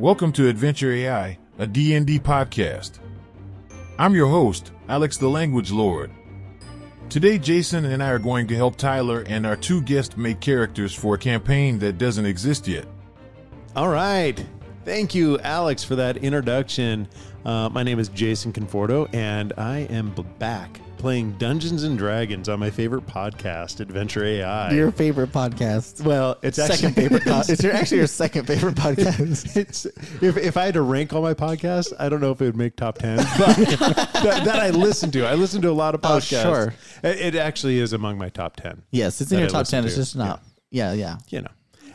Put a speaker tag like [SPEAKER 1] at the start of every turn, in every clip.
[SPEAKER 1] Welcome to Adventure AI, a D&D podcast. I'm your host, Alex the Language Lord. Today, Jason and I are going to help Tyler and our two guests make characters for a campaign that doesn't exist yet.
[SPEAKER 2] All right. Thank you, Alex, for that introduction. Uh, my name is Jason Conforto, and I am back playing Dungeons and Dragons on my favorite podcast, Adventure AI.
[SPEAKER 3] Your favorite podcast.
[SPEAKER 2] well, it's
[SPEAKER 3] second
[SPEAKER 2] actually,
[SPEAKER 3] favorite. Po- it's your, actually your second favorite podcast.
[SPEAKER 2] It's if, if I had to rank all my podcasts, I don't know if it would make top ten, but that, that I listen to. I listen to a lot of
[SPEAKER 3] Oh,
[SPEAKER 2] podcasts.
[SPEAKER 3] sure.
[SPEAKER 2] It, it actually is among my top ten.
[SPEAKER 3] yes, it's in
[SPEAKER 2] That
[SPEAKER 3] your
[SPEAKER 2] I
[SPEAKER 3] top
[SPEAKER 2] listen
[SPEAKER 3] ten. It's
[SPEAKER 2] to,
[SPEAKER 3] just not. Yeah, yeah.
[SPEAKER 2] You know.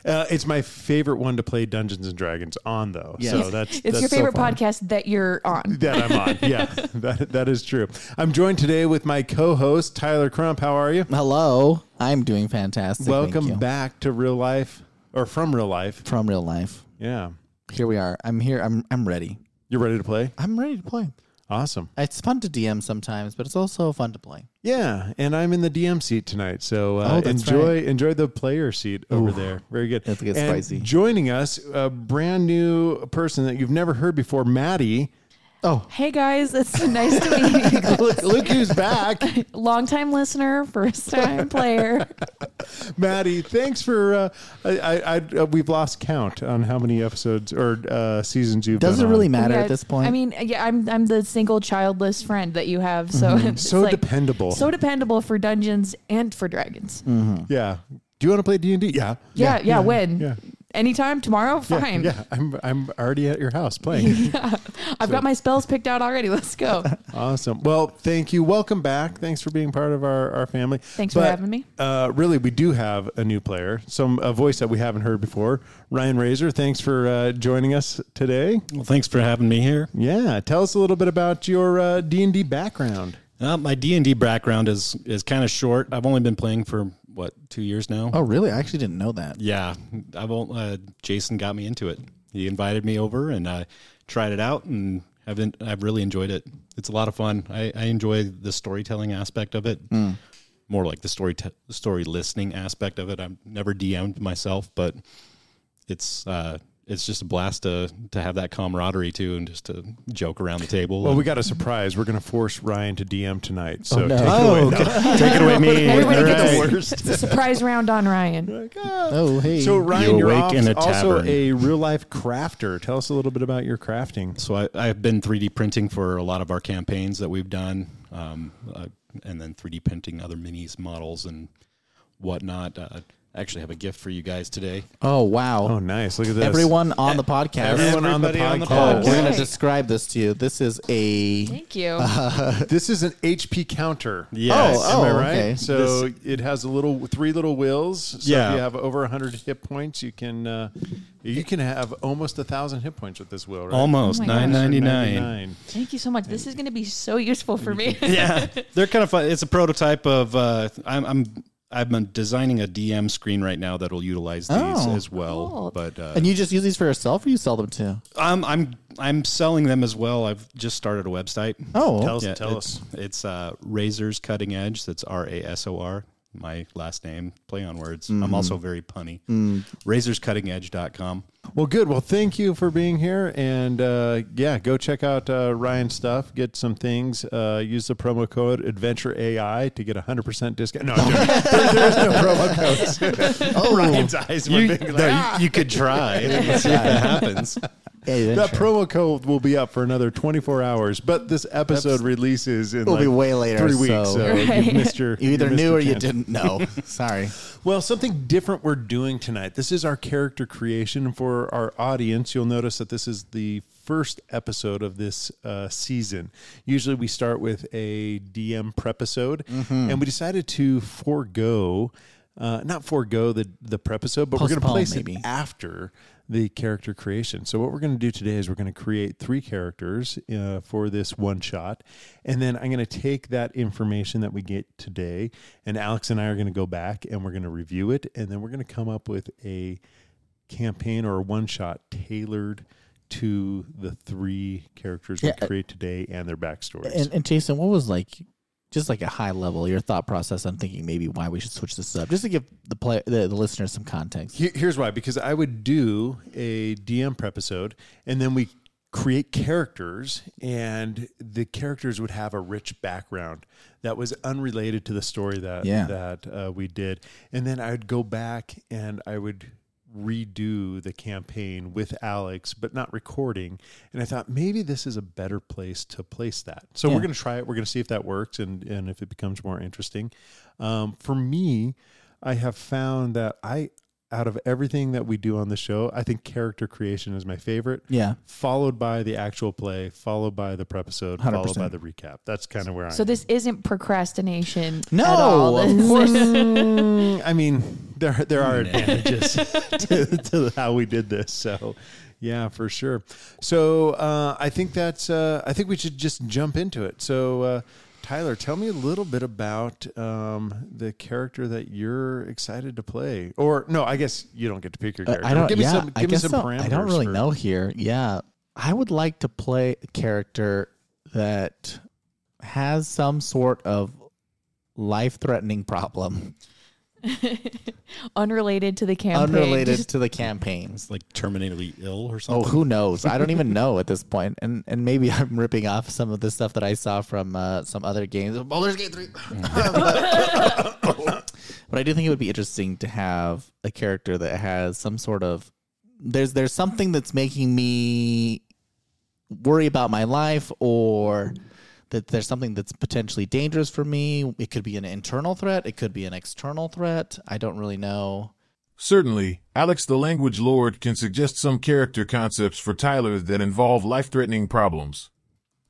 [SPEAKER 2] Uh, it's my favorite one to play Dungeons and Dragons on, though.
[SPEAKER 3] Yes.
[SPEAKER 2] So that's
[SPEAKER 4] It's
[SPEAKER 2] that's
[SPEAKER 4] your favorite
[SPEAKER 2] fun.
[SPEAKER 4] podcast that you're on.
[SPEAKER 2] that I'm on. Yeah, that, that is true. I'm joined today with my co-host Tyler Crump. How are you?
[SPEAKER 3] Hello, I'm doing fantastic. thank
[SPEAKER 2] Welcome
[SPEAKER 3] you.
[SPEAKER 2] back to real life or from real life.
[SPEAKER 3] from real life.
[SPEAKER 2] Yeah,
[SPEAKER 3] Here we are. I'm here. I'm I'm ready.
[SPEAKER 2] You're ready to play?
[SPEAKER 3] I'm ready to play.
[SPEAKER 2] Awesome.
[SPEAKER 3] It's fun to DM sometimes, but it's also fun to play.
[SPEAKER 2] Yeah, and I'm in the DM seat tonight, so uh,
[SPEAKER 3] Oh,
[SPEAKER 2] enjoy enjoy the player seat over there. Very good.
[SPEAKER 3] That's get
[SPEAKER 2] and
[SPEAKER 3] spicy.
[SPEAKER 2] Joining us, a brand new person that you've never heard before, Maddie.
[SPEAKER 3] Oh,
[SPEAKER 4] Hey guys, it's nice to meet you.
[SPEAKER 2] Luke, look who's back,
[SPEAKER 4] Long-time listener, first-time player.
[SPEAKER 2] Maddie. Thanks for. Uh, I, I, I uh, we've lost count on how many episodes or uh, seasons you've.
[SPEAKER 3] does it
[SPEAKER 2] been
[SPEAKER 3] really
[SPEAKER 2] on.
[SPEAKER 3] matter
[SPEAKER 4] Yeah,
[SPEAKER 3] at this point?
[SPEAKER 4] I mean, yeah, I'm I'm the single childless friend that you have, so it's
[SPEAKER 2] So
[SPEAKER 4] like
[SPEAKER 2] dependable.
[SPEAKER 4] so dependable for Dungeons and for Dragons.
[SPEAKER 2] Yeah. Do you want to play D and D? Yeah.
[SPEAKER 4] Yeah, yeah. when?
[SPEAKER 2] Yeah.
[SPEAKER 4] Anytime tomorrow, fine.
[SPEAKER 2] Yeah, I'm I'm already at your house playing. yeah.
[SPEAKER 4] I've got my spells picked out already. Let's go.
[SPEAKER 2] awesome. Well, thank you. Welcome back. Thanks for being part of our, our family.
[SPEAKER 4] Thanks for having me.
[SPEAKER 2] Uh, really, we do have a new player, some a voice that we haven't heard before. Ryan Rasor, thanks for uh, joining us today.
[SPEAKER 5] Well, thanks for having me here.
[SPEAKER 2] Yeah, tell us a little bit about your uh, D and D background.
[SPEAKER 5] Uh, my D and D background is is kind of short. I've only been playing for what two years now.
[SPEAKER 3] oh, really? I actually didn't know that.
[SPEAKER 5] Yeah, I've on- uh, Jason got me into it. He invited me over and I tried it out and I've been, I've really enjoyed it. It's a lot of fun. I, I enjoy the storytelling aspect of it. More like the story te- story listening aspect of it. I've never DM'd myself, but it's uh, it's just a blast to to have that camaraderie too, and just to joke around the table.
[SPEAKER 2] Well,
[SPEAKER 5] and-
[SPEAKER 2] we got a surprise. We're going to force Ryan to DM tonight. So
[SPEAKER 3] no.
[SPEAKER 2] take it
[SPEAKER 5] Oh,
[SPEAKER 2] away.
[SPEAKER 5] okay. take it away, me.
[SPEAKER 4] Everybody
[SPEAKER 5] All
[SPEAKER 4] gets
[SPEAKER 5] right.
[SPEAKER 4] a It's a surprise round on Ryan.
[SPEAKER 3] Oh, hey.
[SPEAKER 2] So Ryan,
[SPEAKER 5] You
[SPEAKER 2] you're
[SPEAKER 5] awake
[SPEAKER 2] off-
[SPEAKER 5] in a
[SPEAKER 2] also a real life crafter. Tell us a little bit about your crafting.
[SPEAKER 5] So I, I've been 3D printing for a lot of our campaigns that we've done, um, uh, and then 3D printing other minis, models, and whatnot. Uh, I actually have a gift for you guys today.
[SPEAKER 3] oh, wow.
[SPEAKER 2] Oh, nice! Look at this.
[SPEAKER 3] Everyone on the podcast.
[SPEAKER 2] Everyone on the
[SPEAKER 5] Everybody on the
[SPEAKER 2] podcast.
[SPEAKER 3] Oh, we're gonna describe this to you. This is a.
[SPEAKER 4] Thank you.
[SPEAKER 2] This is an HP counter.
[SPEAKER 5] Yes.
[SPEAKER 3] Oh,
[SPEAKER 2] Am I right?
[SPEAKER 3] okay.
[SPEAKER 2] So it has a little three little wheels. So
[SPEAKER 5] Yeah.
[SPEAKER 2] if you have over hundred hit points, you can uh, you can have almost a thousand hit points with this wheel, right?
[SPEAKER 5] Almost
[SPEAKER 4] Oh my gosh.
[SPEAKER 5] 999.
[SPEAKER 4] Thank you so much. This is going to be so useful for me.
[SPEAKER 5] yeah, they're kind of fun. It's a prototype of. Uh, I'm, I'm I'm designing a DM screen right now that'll utilize these
[SPEAKER 3] Oh,
[SPEAKER 5] as well.
[SPEAKER 4] cool.
[SPEAKER 5] But uh,
[SPEAKER 3] And you just use these for yourself or you sell them too?
[SPEAKER 5] I'm I'm I'm selling them as well. I've just started a website.
[SPEAKER 3] Oh,
[SPEAKER 2] Tell us,
[SPEAKER 5] Yeah,
[SPEAKER 2] tell
[SPEAKER 5] it's,
[SPEAKER 2] us.
[SPEAKER 5] It's uh, Rasors Cutting Edge. That's R A S O R. My last name, play on words. I'm also very punny. RasorsCuttingEdge.com.
[SPEAKER 2] Well, good. Well, thank you for being here, and uh, yeah, go check out uh, Ryan's stuff. Get some things. Uh, use the promo code Adventure AI to get a hundred percent discount. No, there, there's no promo codes. oh, Ryan's eyes were
[SPEAKER 5] You,
[SPEAKER 2] big.
[SPEAKER 5] no, you, you could try. See if that happens.
[SPEAKER 3] Hey,
[SPEAKER 2] That
[SPEAKER 3] sure.
[SPEAKER 2] promo code will be up for another 24 hours, but this episode releases in
[SPEAKER 3] It'll
[SPEAKER 2] like
[SPEAKER 3] be way later,
[SPEAKER 2] three weeks.
[SPEAKER 3] so-
[SPEAKER 2] So
[SPEAKER 4] Right.
[SPEAKER 2] you missed your.
[SPEAKER 3] You either
[SPEAKER 2] missed
[SPEAKER 3] knew
[SPEAKER 2] your
[SPEAKER 3] or you didn't know. Sorry.
[SPEAKER 2] Well, something different we're doing tonight. This is our character creation for our audience. You'll notice that this is the first episode of this uh, season. Usually we start with a DM prepisode,
[SPEAKER 3] Mm-hmm.
[SPEAKER 2] and we decided to forego. Uh, not forego the the prepisode, but we're going to
[SPEAKER 3] Postpone,
[SPEAKER 2] place
[SPEAKER 3] maybe.
[SPEAKER 2] it after the character creation. So what we're going to do today is we're going to create three characters uh, for this one shot, and then I'm going to take that information that we get today, and Alex and I are going to go back and we're going to review it, and then we're going to come up with a campaign or a one shot tailored to the three characters
[SPEAKER 3] Yeah,
[SPEAKER 2] we create today and their backstories.
[SPEAKER 3] And, and Jason, what was like just like a high level, your thought process on thinking maybe why we should switch this up, just to give the play the, the listeners some context.
[SPEAKER 2] Here- Here's why because I would do a DM prepisode and then we create characters and the characters would have a rich background that was unrelated to the story that
[SPEAKER 3] Yeah.
[SPEAKER 2] that uh, we did and then I would go back and I would redo the campaign with Alex but not recording. And I thought maybe this is a better place to place that. So
[SPEAKER 3] Yeah.
[SPEAKER 2] we're going to try it. We're going to see if that works and and if it becomes more interesting. Um, for me I have found that I out of everything that we do on the show, I think character creation is my favorite.
[SPEAKER 3] Yeah.
[SPEAKER 2] Followed by the actual play, followed by the prepisode, followed
[SPEAKER 3] 100%.
[SPEAKER 2] by the recap. That's kind of where I am.
[SPEAKER 4] So this isn't procrastination.
[SPEAKER 3] No,
[SPEAKER 4] at all.
[SPEAKER 3] of course.
[SPEAKER 2] Mm, I mean, there there are advantages to, to how we did this. So, yeah, for sure. So, uh, I think that's. Uh, I think we should just jump into it. So, uh, Tyler, tell me a little bit about um, the character that you're excited to play. Or no, I guess you don't get to pick your
[SPEAKER 3] Uh,
[SPEAKER 2] character.
[SPEAKER 3] I don't.
[SPEAKER 2] Give me
[SPEAKER 3] yeah,
[SPEAKER 2] some.
[SPEAKER 3] I
[SPEAKER 2] Give me
[SPEAKER 3] guess
[SPEAKER 2] some
[SPEAKER 3] so.
[SPEAKER 2] parameters.
[SPEAKER 3] I don't really
[SPEAKER 2] for-
[SPEAKER 3] know here. Yeah, I would like to play a character that has some sort of life-threatening problem
[SPEAKER 4] unrelated to the campaign.
[SPEAKER 3] unrelated
[SPEAKER 4] Just-
[SPEAKER 3] to the campaign.
[SPEAKER 5] It's like terminally ill or something.
[SPEAKER 3] Oh,
[SPEAKER 5] something.
[SPEAKER 3] who knows? I don't even know at this point. And and maybe I'm ripping off some of the stuff that I saw from uh, some other games. Baldur's Gate 3. but, but I do think it would be interesting to have a character that has some sort of there's there's something that's making me worry about my life or that there's something that's potentially dangerous for me. It could be an internal threat, it could be an external threat. I don't really know.
[SPEAKER 1] Certainly, Alex the Language Lord can suggest some character concepts for Tyler that involve life threatening problems.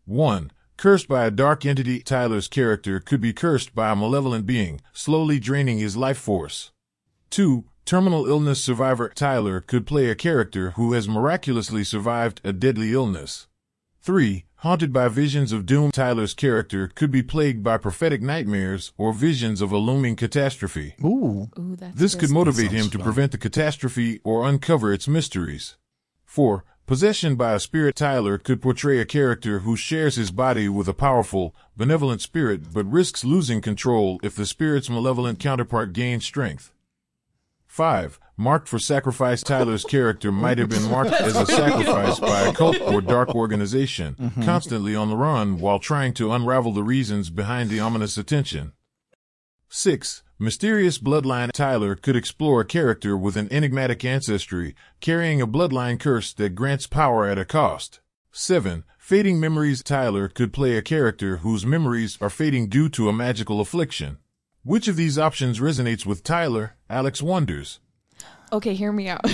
[SPEAKER 1] 1. Cursed by a dark entity, Tyler's character could be cursed by a malevolent being, slowly draining his life force. 2. Terminal illness survivor Tyler could play a character who has miraculously survived a deadly illness. 3. Haunted by visions of doom, Tyler's character could be plagued by prophetic nightmares or visions of a looming catastrophe.
[SPEAKER 3] Ooh.
[SPEAKER 4] Ooh, that's
[SPEAKER 1] This could motivate him to prevent the catastrophe or uncover its mysteries. 4. Possession by a spirit Tyler could portray a character who shares his body with a powerful, benevolent spirit but risks losing control if the spirit's malevolent counterpart gains strength. 5. Marked for sacrifice Tyler's character might have been marked as a sacrifice by a cult or dark organization, mm-hmm. constantly on the run while trying to unravel the reasons behind the ominous attention. 6. Mysterious bloodline Tyler could explore a character with an enigmatic ancestry, carrying a bloodline curse that grants power at a cost. 7. Fading memories Tyler could play a character whose memories are fading due to a magical affliction. Which of these options resonates with Tyler? Alex wonders.
[SPEAKER 4] Okay, hear me out.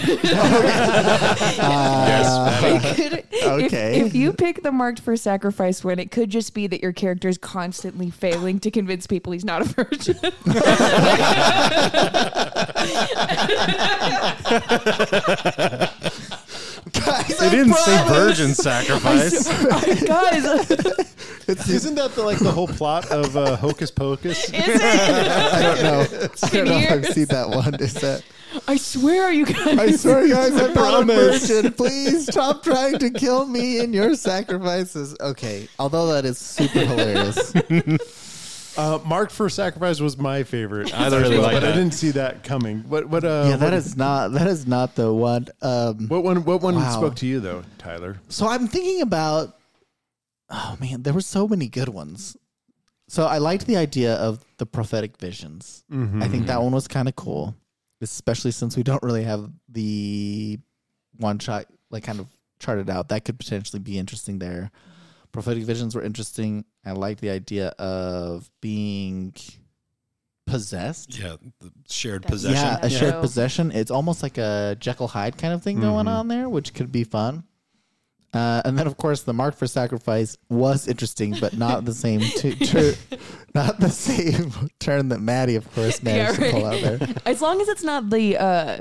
[SPEAKER 3] Uh,
[SPEAKER 4] Could-
[SPEAKER 3] Okay.
[SPEAKER 4] If, if you pick the marked for sacrifice one, it could just be that your character is constantly failing to convince people he's not a virgin.
[SPEAKER 3] Guys,
[SPEAKER 5] They didn't say virgin sacrifice.
[SPEAKER 4] Guys,
[SPEAKER 2] Isn't that the, like the whole plot of uh, Hocus Pocus?
[SPEAKER 4] is it?
[SPEAKER 3] I don't know. I don't know if I've seen that one. Is that?
[SPEAKER 4] I swear you guys.
[SPEAKER 3] I swear, guys, I'm not a
[SPEAKER 2] promise.
[SPEAKER 3] virgin. Please stop trying to kill me in your sacrifices. Okay, although that is super hilarious.
[SPEAKER 2] Uh, Marked for Sacrifice was my favorite.
[SPEAKER 5] I really like
[SPEAKER 2] but I didn't see that coming. What what uh
[SPEAKER 3] yeah, that
[SPEAKER 2] what,
[SPEAKER 3] is not that is not the one. Um,
[SPEAKER 2] what one what one
[SPEAKER 3] Wow.
[SPEAKER 2] spoke to you though, Tyler?
[SPEAKER 3] so I'm thinking about. Oh man, there were so many good ones. So I liked the idea of the prophetic visions. I think that one was kind of cool, especially since we don't really have the one shot like kind of charted out. That could potentially be interesting there. Prophetic visions were interesting. I liked the idea of being possessed.
[SPEAKER 5] yeah, the shared
[SPEAKER 4] That's-
[SPEAKER 5] possession.
[SPEAKER 3] Yeah, a
[SPEAKER 4] Yeah.
[SPEAKER 3] shared possession. It's almost like a Jekyll Hyde kind of thing going
[SPEAKER 2] Mhm.
[SPEAKER 3] on there, which could be fun. Uh, and then, of course, the mark for sacrifice was interesting, but not the same tu- tur- not the same turn that Maddie, of course, managed
[SPEAKER 4] Yeah,
[SPEAKER 3] to pull out there.
[SPEAKER 4] As long as it's not the uh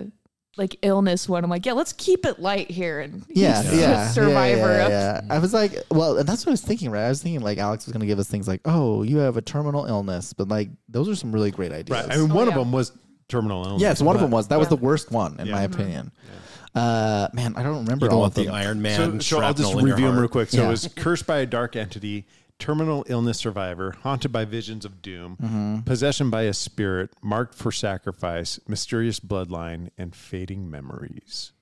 [SPEAKER 4] like illness one, I'm like, yeah, let's keep it light here and
[SPEAKER 3] Yeah, yeah,
[SPEAKER 4] a
[SPEAKER 3] yeah,
[SPEAKER 4] survivor.
[SPEAKER 3] Yeah, yeah, I was like, well, and that's what I was thinking, right? I was thinking like Alex was going to give us things like, oh, you have a terminal illness, but like those are some really great ideas.
[SPEAKER 2] Right. I mean,
[SPEAKER 4] Oh,
[SPEAKER 2] one of them was terminal illness.
[SPEAKER 3] yes, one of them was that was the worst one in
[SPEAKER 2] Yeah.
[SPEAKER 3] my opinion. Uh, man, I don't remember
[SPEAKER 5] You don't
[SPEAKER 3] all
[SPEAKER 5] want
[SPEAKER 3] of
[SPEAKER 5] the
[SPEAKER 3] them.
[SPEAKER 5] Iron
[SPEAKER 2] So,
[SPEAKER 5] Man
[SPEAKER 2] so I'll just review them real quick. So
[SPEAKER 3] Yeah.
[SPEAKER 2] it was cursed by a dark entity. terminal illness survivor, haunted by visions of doom,
[SPEAKER 3] Mm-hmm.
[SPEAKER 2] possession by a spirit, marked for sacrifice, mysterious bloodline, and fading memories.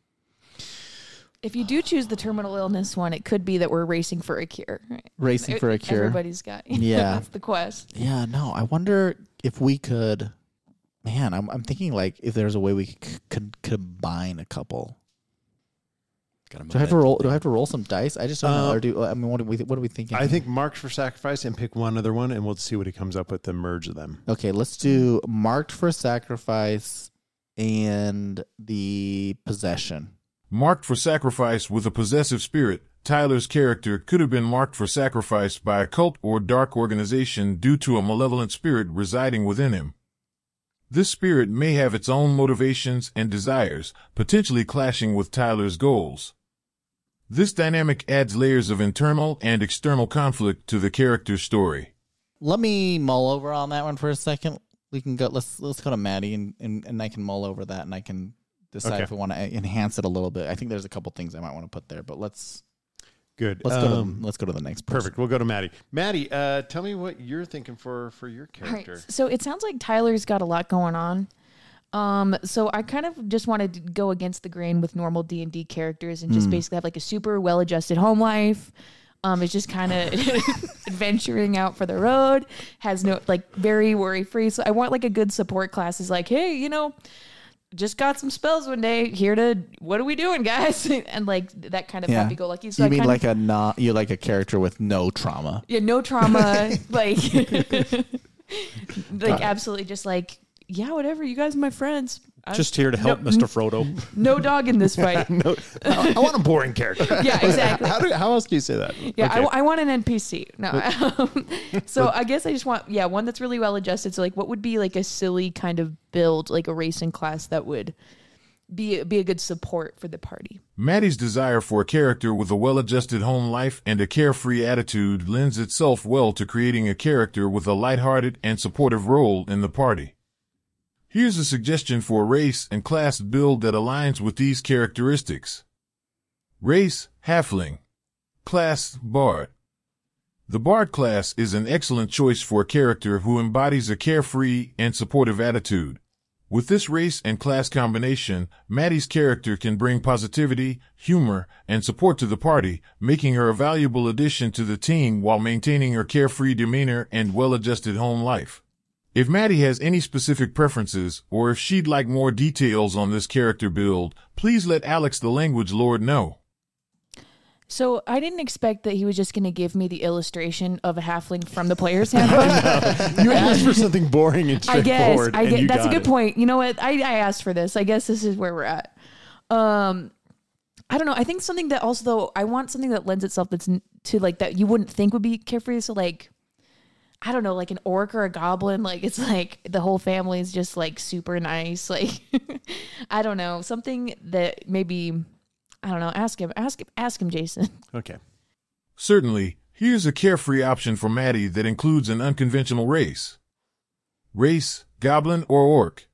[SPEAKER 4] If you do choose the terminal illness one, it could be that we're racing for a cure. right?
[SPEAKER 3] Racing for a cure.
[SPEAKER 4] Everybody's got.
[SPEAKER 3] Yeah.
[SPEAKER 4] that's the quest.
[SPEAKER 3] Yeah, no. I wonder if we could. Man, I'm I'm thinking like if there's a way we could, could combine a couple.
[SPEAKER 5] Gotta
[SPEAKER 3] Do I have to roll? Do I have to roll some dice? I just don't know.
[SPEAKER 2] Uh,
[SPEAKER 3] Or do I mean what are we what are we thinking?
[SPEAKER 2] I think marked for sacrifice and pick one other one, and we'll see what he comes up with and merge of them.
[SPEAKER 3] Okay, let's do marked for sacrifice and the possession.
[SPEAKER 1] Marked for sacrifice with a possessive spirit, Tyler's character could have been marked for sacrifice by a cult or dark organization due to a malevolent spirit residing within him. This spirit may have its own motivations and desires, potentially clashing with Tyler's goals. This dynamic adds layers of internal and external conflict to the character's story.
[SPEAKER 3] Let me mull over on that one for a second. We can go. Let's let's go to Maddie and and, and I can mull over that and I can decide
[SPEAKER 2] Okay.
[SPEAKER 3] if we want to enhance it a little bit. I think there's a couple things I might want to put there, but let's
[SPEAKER 2] Good.
[SPEAKER 3] let's go
[SPEAKER 2] Um,
[SPEAKER 3] to let's go to the next. person.
[SPEAKER 2] Perfect. We'll go to Maddie. Maddie, uh, tell me what you're thinking for for your
[SPEAKER 4] All right.
[SPEAKER 2] character.
[SPEAKER 4] So it sounds like Tyler's got a lot going on. Um, so I kind of just wanted to go against the grain with normal D and D characters and just basically have like a super well-adjusted home life. Um, is just kind of adventuring out for the road. Has no like very worry-free. So I want like a good support class. Is like, hey, you know, just got some spells one day. Here to what are we doing, guys? and like that kind of
[SPEAKER 3] Yeah.
[SPEAKER 4] happy-go-lucky. So
[SPEAKER 3] you
[SPEAKER 4] I
[SPEAKER 3] mean like
[SPEAKER 4] of,
[SPEAKER 3] a not you like a character with no trauma?
[SPEAKER 4] yeah, no trauma. like, like absolutely just like yeah, whatever. You guys are my friends. I-
[SPEAKER 5] Just here to help
[SPEAKER 4] No-
[SPEAKER 5] Mr. Frodo.
[SPEAKER 4] no dog in this fight.
[SPEAKER 2] no, I, I want a boring character.
[SPEAKER 4] yeah, exactly.
[SPEAKER 2] How, do, how else do you say that?
[SPEAKER 4] Yeah,
[SPEAKER 2] Okay.
[SPEAKER 4] I, I want an NPC. No, um, so I guess I just want yeah one that's really well adjusted. So like, what would be like a silly kind of build, like a racing class that would be be a good support for the party.
[SPEAKER 1] Maddie's desire for a character with a well-adjusted home life and a carefree attitude lends itself well to creating a character with a lighthearted and supportive role in the party. Here's a suggestion for a race and class build that aligns with these characteristics. Race, Halfling. Class, Bard. The Bard class is an excellent choice for a character who embodies a carefree and supportive attitude. With this race and class combination, Maddie's character can bring positivity, humor, and support to the party, making her a valuable addition to the team while maintaining her carefree demeanor and well-adjusted home life. If Maddie has any specific preferences, or if she'd like more details on this character build, please let Alex the Language Lord know.
[SPEAKER 4] So I didn't expect that he was just going to give me the illustration of a halfling from the player's handbook.
[SPEAKER 2] You asked for something boring and
[SPEAKER 4] I guess
[SPEAKER 2] straightforward.
[SPEAKER 4] I
[SPEAKER 2] and
[SPEAKER 4] get that's a good
[SPEAKER 2] it.
[SPEAKER 4] point. You know what? I, I asked for this. I guess this is where we're at. Um, I don't know. I think something that also though I want something that lends itself that's n- to like that you wouldn't think would be carefree. So like, I don't know, like an orc or a goblin. Like it's like the whole family is just like super nice. Like I don't know something that maybe I don't know. Ask him. Ask him. Ask him, Jason.
[SPEAKER 2] Okay.
[SPEAKER 1] Certainly, here's a carefree option for Maddie that includes an unconventional race. Race, goblin or orc.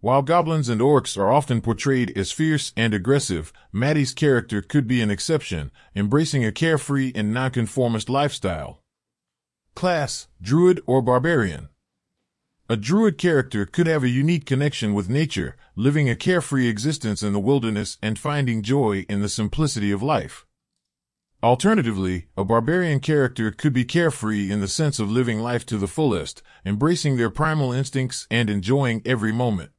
[SPEAKER 1] While goblins and orcs are often portrayed as fierce and aggressive, Maddie's character could be an exception, embracing a carefree and nonconformist lifestyle. Class, druid or barbarian. A druid character could have a unique connection with nature, living a carefree existence in the wilderness and finding joy in the simplicity of life. Alternatively, a barbarian character could be carefree in the sense of living life to the fullest, embracing their primal instincts and enjoying every moment.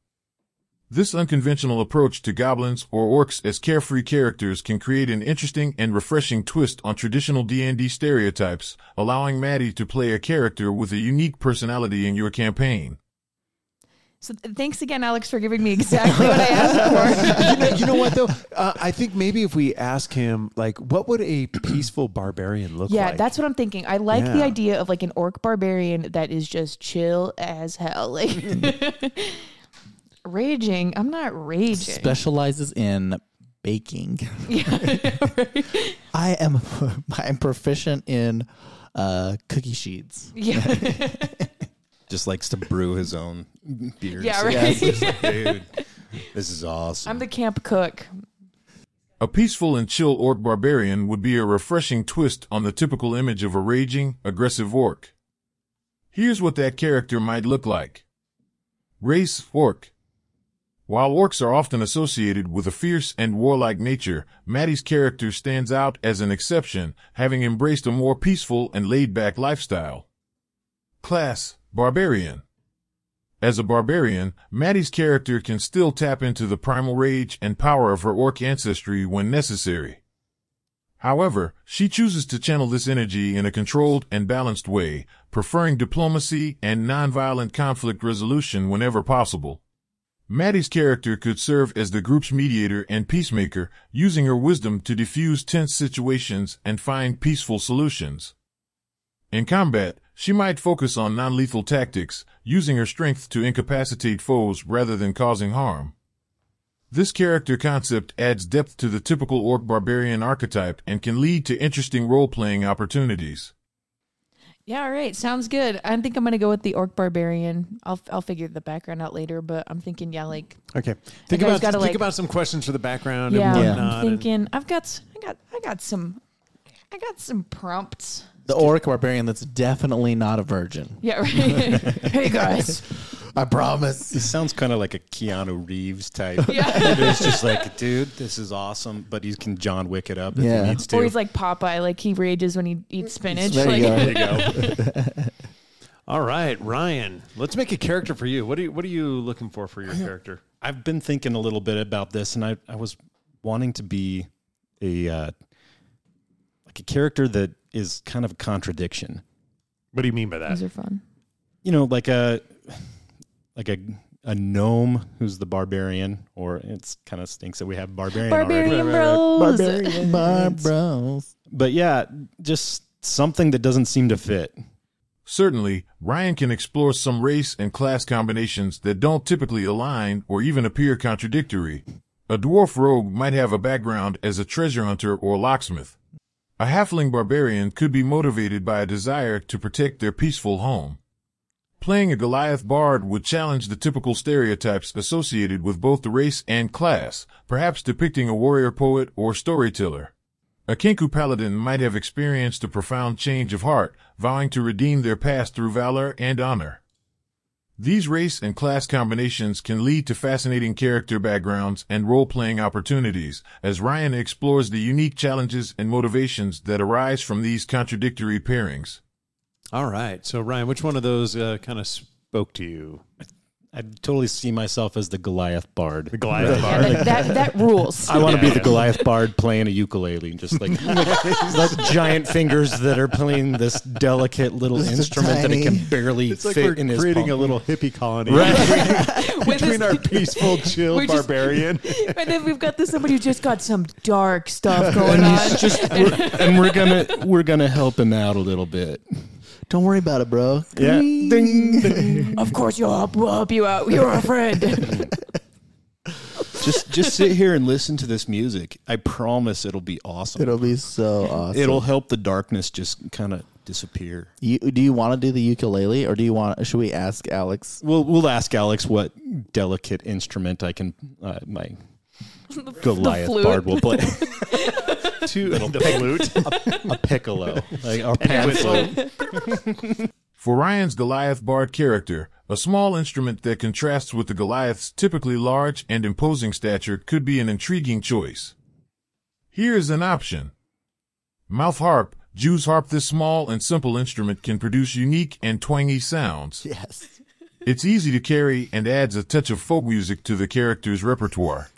[SPEAKER 1] This unconventional approach to goblins or orcs as carefree characters can create an interesting and refreshing twist on traditional D&D stereotypes, allowing Maddie to play a character with a unique personality in your campaign.
[SPEAKER 4] So thanks again, Alex, for giving me exactly what I asked for.
[SPEAKER 2] you, know, you know what though? Uh, I think maybe if we ask him, like, what would a peaceful barbarian look
[SPEAKER 4] Yeah,
[SPEAKER 2] like?
[SPEAKER 4] Yeah, that's what I'm thinking. I like the idea of like an orc barbarian that is just chill as hell. Like raging. I'm not raging.
[SPEAKER 3] Specializes in baking.
[SPEAKER 4] yeah, right.
[SPEAKER 3] I am I'm proficient in uh, cookie sheets.
[SPEAKER 4] yeah.
[SPEAKER 5] Just likes to brew his own beers.
[SPEAKER 4] Yeah, right.
[SPEAKER 5] It's like, Dude, this is awesome.
[SPEAKER 4] I'm the camp cook.
[SPEAKER 1] A peaceful and chill orc barbarian would be a refreshing twist on the typical image of a raging, aggressive orc. Here's what that character might look like. Race Orc. While orcs are often associated with a fierce and warlike nature, Maddie's character stands out as an exception, having embraced a more peaceful and laid-back lifestyle. Class, Barbarian. As a barbarian, Maddie's character can still tap into the primal rage and power of her orc ancestry when necessary. However, she chooses to channel this energy in a controlled and balanced way, preferring diplomacy and nonviolent conflict resolution whenever possible. Maddie's character could serve as the group's mediator and peacemaker, using her wisdom to diffuse tense situations and find peaceful solutions. In combat, she might focus on non-lethal tactics, using her strength to incapacitate foes rather than causing harm. This character concept adds depth to the typical orc barbarian archetype and can lead to interesting role-playing opportunities.
[SPEAKER 4] Yeah, all right. Sounds good. I think I'm gonna go with the orc barbarian. I'll I'll figure the background out later, but I'm thinking, yeah, like
[SPEAKER 2] Okay. Think about
[SPEAKER 4] gotta,
[SPEAKER 2] think
[SPEAKER 4] like-
[SPEAKER 2] about some questions for the background
[SPEAKER 4] yeah,
[SPEAKER 2] and
[SPEAKER 3] Yeah.
[SPEAKER 2] whatnot.
[SPEAKER 4] I'm
[SPEAKER 2] and-
[SPEAKER 4] thinking I've got s- I got I got some I got some prompts.
[SPEAKER 3] The orc barbarian that's definitely not a virgin.
[SPEAKER 4] Yeah, right. hey guys.
[SPEAKER 3] I promise.
[SPEAKER 5] This sounds kind of like a Keanu Reeves type.
[SPEAKER 4] Yeah.
[SPEAKER 5] it's just like, dude, this is awesome, but he can John Wick it up if
[SPEAKER 3] Yeah.
[SPEAKER 5] he needs to.
[SPEAKER 4] Or he's like Popeye, like he rages when he eats spinach.
[SPEAKER 3] There
[SPEAKER 4] like,
[SPEAKER 3] you go.
[SPEAKER 5] there you go.
[SPEAKER 2] All right, Ryan. Let's make a character for you. What are you What are you looking for for your character?
[SPEAKER 5] I've been thinking a little bit about this, and I, I was wanting to be a uh, like a character that is kind of a contradiction.
[SPEAKER 2] What do you mean by that?
[SPEAKER 4] Those are fun.
[SPEAKER 5] You know, like a like a a gnome who's the barbarian, or it's kind of stinks that we have barbarian.
[SPEAKER 4] Barbarian bros.
[SPEAKER 3] Barbarian bros.
[SPEAKER 5] But yeah, just something that doesn't seem to fit.
[SPEAKER 1] Certainly, Ryan can explore some race and class combinations that don't typically align or even appear contradictory. A dwarf rogue might have a background as a treasure hunter or locksmith. A halfling barbarian could be motivated by a desire to protect their peaceful home. Playing a Goliath bard would challenge the typical stereotypes associated with both the race and class, perhaps depicting a warrior poet or storyteller. A Kenku paladin might have experienced a profound change of heart, vowing to redeem their past through valor and honor. These race and class combinations can lead to fascinating character backgrounds and role-playing opportunities as Ryan explores the unique challenges and motivations that arise from these contradictory pairings.
[SPEAKER 2] All right. So Ryan, which one of those uh, kind of spoke to you?
[SPEAKER 5] I totally see myself as the Goliath bard.
[SPEAKER 2] The Goliath
[SPEAKER 4] Yeah,
[SPEAKER 2] bard.
[SPEAKER 4] like that that rules.
[SPEAKER 5] I want to
[SPEAKER 2] Yeah.
[SPEAKER 5] be the Goliath bard playing a ukulele, and just like like giant fingers that are playing this delicate little
[SPEAKER 3] This is
[SPEAKER 5] instrument that it
[SPEAKER 3] tiny.
[SPEAKER 5] can barely
[SPEAKER 2] It's like
[SPEAKER 5] fit
[SPEAKER 2] we're
[SPEAKER 5] in his
[SPEAKER 2] creating
[SPEAKER 5] palm.
[SPEAKER 2] a little hippie colony
[SPEAKER 4] With
[SPEAKER 2] between
[SPEAKER 4] this-
[SPEAKER 2] our peaceful, chill
[SPEAKER 4] just-
[SPEAKER 2] barbarian.
[SPEAKER 4] and then we've got this somebody who just got some dark stuff going on.
[SPEAKER 5] just we're, and we're gonna we're gonna help him out a little bit.
[SPEAKER 3] Don't worry about it, bro.
[SPEAKER 5] Yeah, ding, ding.
[SPEAKER 4] Of course, you'll help, we'll help you out. You're a friend.
[SPEAKER 5] just just sit here and listen to this music. I promise it'll be awesome.
[SPEAKER 3] It'll be so awesome.
[SPEAKER 5] It'll help the darkness just kind of disappear.
[SPEAKER 3] You, do you want to do the ukulele, or do you want? Should we ask Alex?
[SPEAKER 5] We'll we'll ask Alex what delicate instrument I can uh, my Goliath bard will play.
[SPEAKER 2] to the flute.
[SPEAKER 5] a piccolo, like our pan flute.
[SPEAKER 1] For Ryan's Goliath Bard character, a small instrument that contrasts with the Goliath's typically large and imposing stature could be an intriguing choice. Here's an option. Mouth harp, Jew's harp this small and simple instrument can produce unique and twangy sounds.
[SPEAKER 3] Yes.
[SPEAKER 1] It's easy to carry and adds a touch of folk music to the character's repertoire.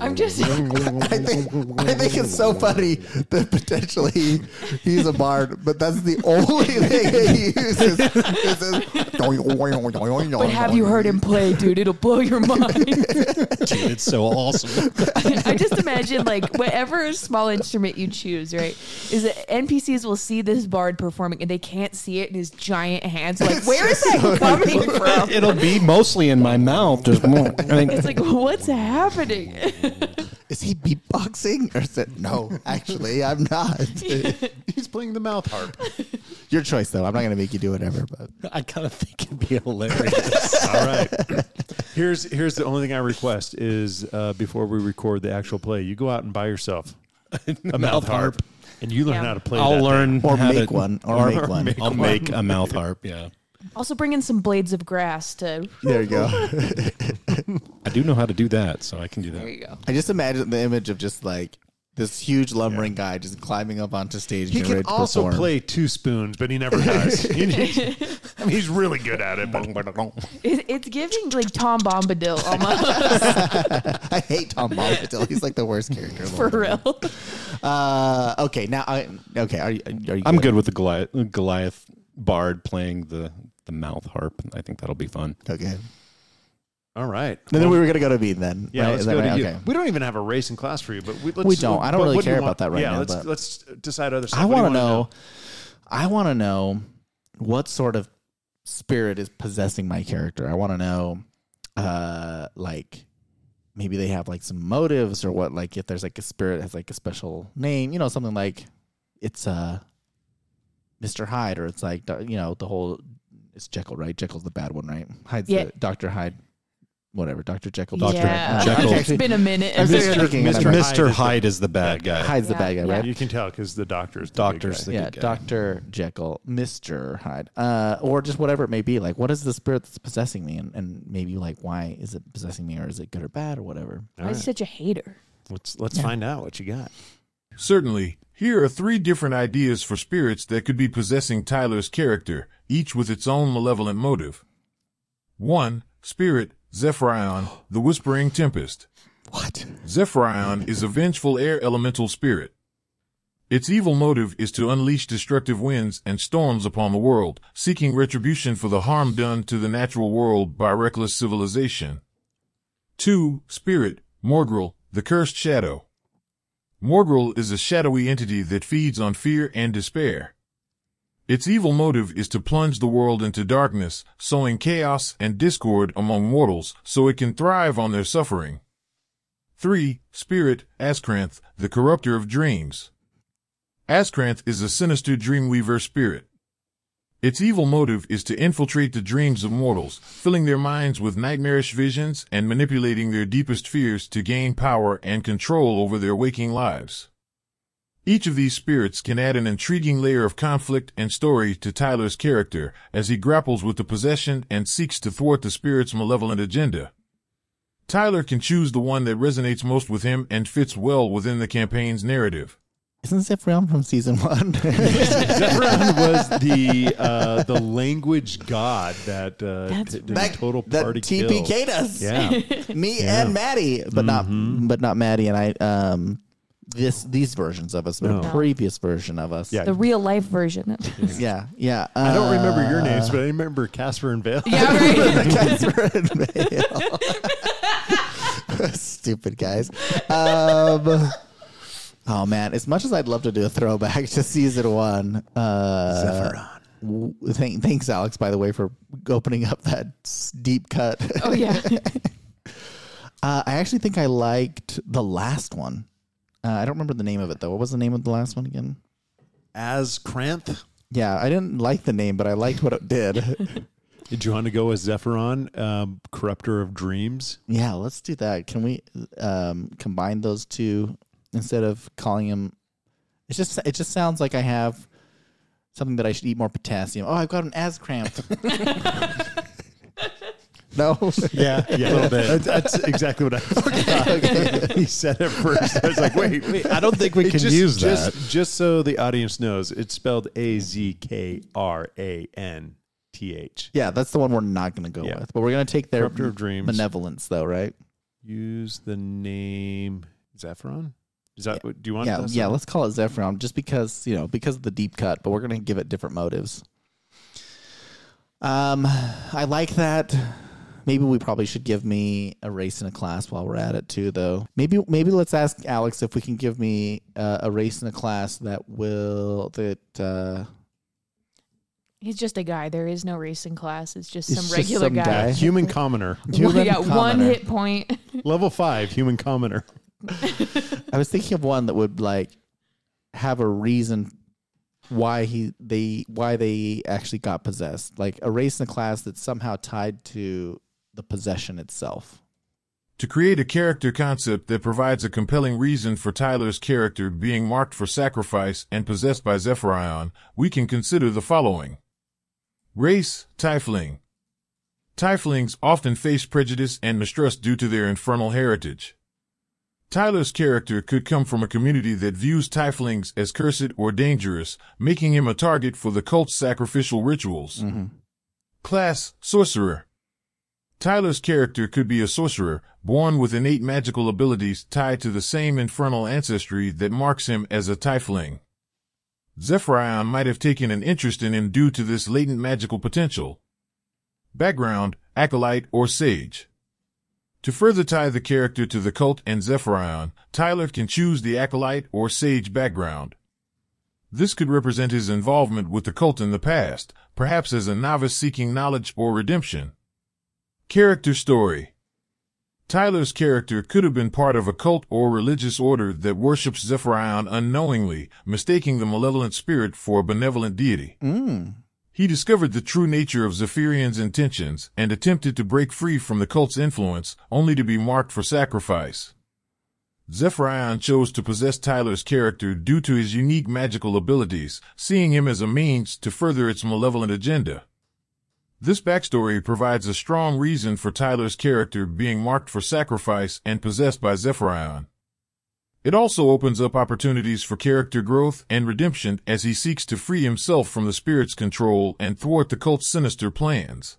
[SPEAKER 4] I'm just.
[SPEAKER 3] I think I think it's so funny that potentially he's a bard, but that's the only thing he uses.
[SPEAKER 4] But
[SPEAKER 3] But
[SPEAKER 4] have you heard him play, dude? It'll blow your mind.
[SPEAKER 5] Dude, it's so awesome.
[SPEAKER 4] I just imagine like whatever small instrument you choose, right? Is that NPCs will see this bard performing and they can't see it in his giant hands. Like, where is that coming from?
[SPEAKER 5] It'll be mostly in my mouth. Just I mean,
[SPEAKER 4] It's like, what's happening?
[SPEAKER 3] Is he beatboxing or is it no? Actually, I'm not.
[SPEAKER 2] He's playing the mouth harp.
[SPEAKER 3] Your choice, though. I'm not going to make you do whatever. But
[SPEAKER 5] I kind of think it'd be hilarious.
[SPEAKER 2] All right. Here's here's the only thing I request is uh, before we record the actual play, you go out and buy yourself a mouth harp, and you learn
[SPEAKER 4] Yeah.
[SPEAKER 2] how to play.
[SPEAKER 5] I'll
[SPEAKER 2] that
[SPEAKER 5] learn
[SPEAKER 3] Or
[SPEAKER 5] how
[SPEAKER 3] make
[SPEAKER 5] to-
[SPEAKER 3] one. Or, make one.
[SPEAKER 5] I'll make a mouth harp. Yeah,
[SPEAKER 4] Also, bring in some blades of grass to.
[SPEAKER 3] There you go.
[SPEAKER 5] I do know how to do that, so I can do that.
[SPEAKER 4] There you go.
[SPEAKER 3] I just imagine the image of just like this huge lumbering guy just climbing up onto stage.
[SPEAKER 2] He
[SPEAKER 3] getting
[SPEAKER 2] can
[SPEAKER 3] to
[SPEAKER 2] also
[SPEAKER 3] perform.
[SPEAKER 2] play two spoons, but he never does. He- he- I mean, he's really good at it. But
[SPEAKER 4] It, it's giving like Tom Bombadil almost
[SPEAKER 3] I hate Tom Bombadil. He's like the worst character. in the
[SPEAKER 4] for
[SPEAKER 3] world.
[SPEAKER 4] real.
[SPEAKER 3] Uh, okay, now I okay. Are you? Are you
[SPEAKER 5] I'm good with the Goliath, Goliath bard playing the the mouth harp. I think that'll be fun.
[SPEAKER 3] Okay.
[SPEAKER 2] all right,
[SPEAKER 3] And then we were gonna go to Bean then.
[SPEAKER 2] yeah,
[SPEAKER 3] right?
[SPEAKER 2] let's go
[SPEAKER 3] right?
[SPEAKER 2] to you.
[SPEAKER 3] Okay.
[SPEAKER 2] We don't even have a race in class for you, but we, let's,
[SPEAKER 3] We don't. I don't really
[SPEAKER 2] what do
[SPEAKER 3] care about that right
[SPEAKER 2] yeah,
[SPEAKER 3] now,
[SPEAKER 2] let's let's decide other stuff.
[SPEAKER 3] I
[SPEAKER 2] What do you
[SPEAKER 3] want to
[SPEAKER 2] wanna
[SPEAKER 3] know. I want to know what sort of spirit is possessing my character. I want to know, uh, like maybe they have like some motives or what. Like if there's like a spirit has like a special name, you know, something like it's uh, Mister Hyde, or it's like you know the whole. It's Jekyll, right? Jekyll's the bad one, right? Hyde's
[SPEAKER 4] Yeah.
[SPEAKER 3] the Doctor Hyde, whatever. Doctor Jekyll.
[SPEAKER 5] Dr.
[SPEAKER 4] Yeah,
[SPEAKER 5] Jekyll.
[SPEAKER 4] it's been a minute.
[SPEAKER 3] I'm
[SPEAKER 4] Mr.
[SPEAKER 3] thinking,
[SPEAKER 2] Mr.
[SPEAKER 3] and I'm like,
[SPEAKER 2] Hyde
[SPEAKER 5] Mr.
[SPEAKER 2] is the
[SPEAKER 5] Hyde is the bad guy.
[SPEAKER 3] Hyde's the bad guy,
[SPEAKER 4] yeah.
[SPEAKER 3] right?
[SPEAKER 2] You can tell because the doctor's the big
[SPEAKER 5] Doctor's
[SPEAKER 2] guy.
[SPEAKER 5] the
[SPEAKER 3] yeah. Doctor Jekyll, Mister Hyde, uh, or just whatever it may be. Like, what is the spirit that's possessing me, and, and maybe like why is it possessing me, or is it good or bad, or whatever?
[SPEAKER 2] All
[SPEAKER 4] Why is
[SPEAKER 2] right.
[SPEAKER 4] he such a hater?
[SPEAKER 2] Let's let's
[SPEAKER 3] Yeah.
[SPEAKER 2] find out what you got.
[SPEAKER 1] Certainly, here are three different ideas for spirits that could be possessing Tyler's character, each with its own malevolent motive. 1. Spirit Zephyrion, the Whispering Tempest.
[SPEAKER 3] What?
[SPEAKER 1] Zephyrion is a vengeful air elemental spirit. Its evil motive is to unleash destructive winds and storms upon the world, seeking retribution for the harm done to the natural world by reckless civilization. 2. Spirit Morgrel, the Cursed Shadow. Morgrel is a shadowy entity that feeds on fear and despair. Its evil motive is to plunge the world into darkness, sowing chaos and discord among mortals so it can thrive on their suffering. 3. Spirit Azkranth, the Corrupter of Dreams. Azkranth is a sinister dreamweaver spirit. Its evil motive is to infiltrate the dreams of mortals, filling their minds with nightmarish visions and manipulating their deepest fears to gain power and control over their waking lives. Each of these spirits can add an intriguing layer of conflict and story to Tyler's character as he grapples with the possession and seeks to thwart the spirit's malevolent agenda. Tyler can choose the one that resonates most with him and fits well within the campaign's narrative.
[SPEAKER 3] Isn't Zephyrion from season one?
[SPEAKER 2] Zephyrion was the uh, the language god that uh,
[SPEAKER 4] That's
[SPEAKER 2] did a
[SPEAKER 3] That-
[SPEAKER 2] total
[SPEAKER 3] that
[SPEAKER 2] party kill.
[SPEAKER 3] TPK'd us.
[SPEAKER 2] Yeah,
[SPEAKER 3] Me
[SPEAKER 2] Yeah.
[SPEAKER 3] and Maddie, but
[SPEAKER 2] Mhm.
[SPEAKER 3] not but not Maddie and I. Um, this these versions of us, but
[SPEAKER 2] No.
[SPEAKER 3] a previous version of us.
[SPEAKER 2] Yeah.
[SPEAKER 4] The real life version.
[SPEAKER 3] yeah, yeah.
[SPEAKER 2] I don't remember your
[SPEAKER 3] Uh,
[SPEAKER 2] names, but I remember Casper and Vale.
[SPEAKER 4] yeah, right.
[SPEAKER 3] Casper and Vale. Stupid guys. Um, oh man, as much as I'd love to do a throwback to season one, uh,
[SPEAKER 2] Zephyron.
[SPEAKER 3] w- Thank, thanks, Alex, by the way, for opening up that s- deep cut.
[SPEAKER 4] Oh yeah.
[SPEAKER 3] Uh, I actually think I liked the last one. Uh, I don't remember the name of it though. What was the name of the last one again?
[SPEAKER 2] Azkranth.
[SPEAKER 3] Yeah, I didn't like the name, but I liked what it did.
[SPEAKER 2] Did you want to go with Zephyron, um, corruptor of dreams?
[SPEAKER 3] yeah, let's do that. Can we um, combine those two instead of calling him? It just it just sounds like I have something that I should eat more potassium. Oh, I've got an as cramp. no.
[SPEAKER 2] Yeah, yeah, a little bit. That's, that's exactly what I thought. he said it first. I was like, wait, wait.
[SPEAKER 5] I don't think we can
[SPEAKER 2] just,
[SPEAKER 5] use that.
[SPEAKER 2] just, Just so the audience knows, it's spelled A Z K R A N T H.
[SPEAKER 3] Yeah, that's the one we're not going to go
[SPEAKER 2] Yeah.
[SPEAKER 3] with. But we're going to take their
[SPEAKER 2] Corruptor of dreams.
[SPEAKER 3] benevolence, though, right?
[SPEAKER 2] Use the name Zephyron. Is that what? Do you want?
[SPEAKER 3] yeah, yeah. Let's call it Zephyron, just because you know, because of the deep cut. But we're gonna give it different motives. Um, I like that. Maybe we probably should give me a race in a class while we're at it too, though. Maybe maybe let's ask Alex if we can give me uh, a race in a class that will that uh,
[SPEAKER 4] He's just a guy. There is no racing class. It's just
[SPEAKER 3] It's
[SPEAKER 4] some
[SPEAKER 3] just
[SPEAKER 4] regular
[SPEAKER 3] some
[SPEAKER 4] guy.
[SPEAKER 3] guy.
[SPEAKER 2] Human commoner,
[SPEAKER 3] Human
[SPEAKER 4] we got one hit point.
[SPEAKER 2] level five. Human commoner.
[SPEAKER 3] I was thinking of one that would like have a reason why he they why they actually got possessed. Like a race in the class that's somehow tied to the possession itself.
[SPEAKER 1] To create a character concept that provides a compelling reason for Tyler's character being marked for sacrifice and possessed by Zephyrion, we can consider the following. Race, Tiefling. Tieflings often face prejudice and mistrust due to their infernal heritage. Tyler's character could come from a community that views Tieflings as cursed or dangerous, making him a target for the cult's sacrificial rituals. Mm-hmm. Class, Sorcerer. Tyler's character could be a sorcerer, born with innate magical abilities tied to the same infernal ancestry that marks him as a Tiefling. Zephyrion might have taken an interest in him due to this latent magical potential. Background, Acolyte or Sage. To further tie the character to the cult and Zephyrion, Tyler can choose the Acolyte or Sage background. This could represent his involvement with the cult in the past, perhaps as a novice seeking knowledge or redemption. Character Story Tyler's character could have been part of a cult or religious order that worships Zephyrion unknowingly, mistaking the malevolent spirit for a benevolent deity.
[SPEAKER 3] Mm.
[SPEAKER 1] He discovered the true nature of Zephyrion's intentions and attempted to break free from the cult's influence, only to be marked for sacrifice. Zephyrion chose to possess Tyler's character due to his unique magical abilities, seeing him as a means to further its malevolent agenda. This backstory provides a strong reason for Tyler's character being marked for sacrifice and possessed by Zephyrion. It also opens up opportunities for character growth and redemption as he seeks to free himself from the spirit's control and thwart the cult's sinister plans.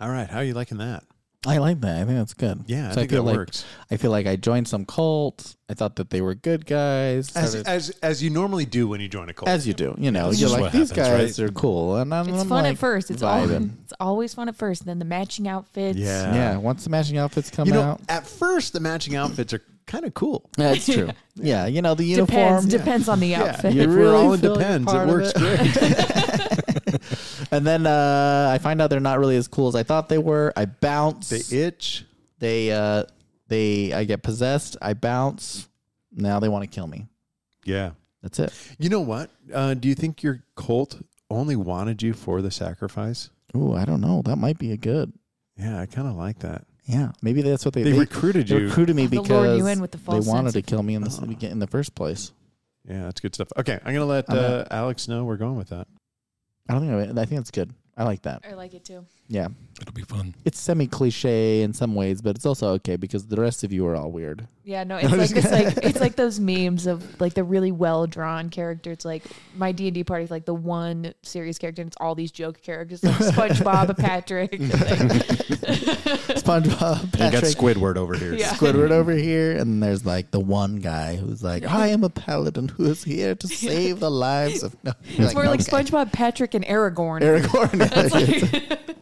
[SPEAKER 2] All right, how are you liking that?
[SPEAKER 3] I like that. I think that's good.
[SPEAKER 2] Yeah, I
[SPEAKER 3] So
[SPEAKER 2] think
[SPEAKER 3] feel like
[SPEAKER 2] works.
[SPEAKER 3] I feel like I joined some cult. I thought that they were good guys.
[SPEAKER 2] As,
[SPEAKER 3] Started-
[SPEAKER 2] as as you normally do when you join a cult.
[SPEAKER 3] as you do, you know,
[SPEAKER 5] That's
[SPEAKER 3] you're like these
[SPEAKER 5] happens,
[SPEAKER 3] guys are cool, and I'm,
[SPEAKER 4] It's
[SPEAKER 3] I'm
[SPEAKER 4] fun
[SPEAKER 3] like,
[SPEAKER 4] at first. It's all, it's always fun at first. Then the matching outfits.
[SPEAKER 2] Yeah.
[SPEAKER 3] yeah. Once the matching outfits come
[SPEAKER 2] you know,
[SPEAKER 3] out,
[SPEAKER 2] at first the matching outfits are kind of cool.
[SPEAKER 3] yeah, it's true. yeah, you know the
[SPEAKER 4] Depends.
[SPEAKER 3] uniform.
[SPEAKER 4] Depends on the
[SPEAKER 2] Yeah,
[SPEAKER 4] outfit.
[SPEAKER 3] You
[SPEAKER 2] if we're
[SPEAKER 3] really
[SPEAKER 2] all in depends, it works
[SPEAKER 3] it.
[SPEAKER 2] great.
[SPEAKER 3] and then uh, I find out they're not really as cool as I thought they were. I bounce.
[SPEAKER 2] they itch.
[SPEAKER 3] They uh, they I get possessed. I bounce. Now they want to kill me.
[SPEAKER 2] Yeah.
[SPEAKER 3] That's it.
[SPEAKER 2] You know what? Uh, do you think your cult only wanted you for the sacrifice?
[SPEAKER 3] Oh, I don't know. That might be a good.
[SPEAKER 2] Yeah, I kind of like that.
[SPEAKER 3] Yeah, maybe that's what they,
[SPEAKER 2] They,
[SPEAKER 3] they,
[SPEAKER 2] recruited
[SPEAKER 3] they
[SPEAKER 2] you.
[SPEAKER 3] recruited me
[SPEAKER 4] They
[SPEAKER 3] because
[SPEAKER 4] lured you in with the
[SPEAKER 3] they
[SPEAKER 4] false
[SPEAKER 3] wanted
[SPEAKER 4] sense
[SPEAKER 3] to
[SPEAKER 4] of-
[SPEAKER 3] kill me in the in the first place.
[SPEAKER 2] yeah, that's good stuff. Okay, I'm gonna let
[SPEAKER 3] I'm
[SPEAKER 2] uh, Alex know we're going with that.
[SPEAKER 3] I don't think I, I think that's good. I like that.
[SPEAKER 4] I like it too.
[SPEAKER 3] Yeah,
[SPEAKER 5] It'll be fun.
[SPEAKER 3] it's semi cliche in some ways, but it's also okay because the rest of you are all weird.
[SPEAKER 4] Yeah, no, it's like it's like it's like those memes of like the really well drawn character. It's like my D and D party, is like the one serious character, and it's all these joke characters like SpongeBob, Patrick.
[SPEAKER 3] SpongeBob,
[SPEAKER 5] You got
[SPEAKER 3] Patrick,
[SPEAKER 5] Squidward over here.
[SPEAKER 4] Yeah.
[SPEAKER 3] Squidward over here, and there's like the one guy who's like, "I am a paladin who is here to save the lives of." No, You're
[SPEAKER 4] It's more like
[SPEAKER 3] okay.
[SPEAKER 4] SpongeBob, Patrick, and Aragorn.
[SPEAKER 3] Aragorn.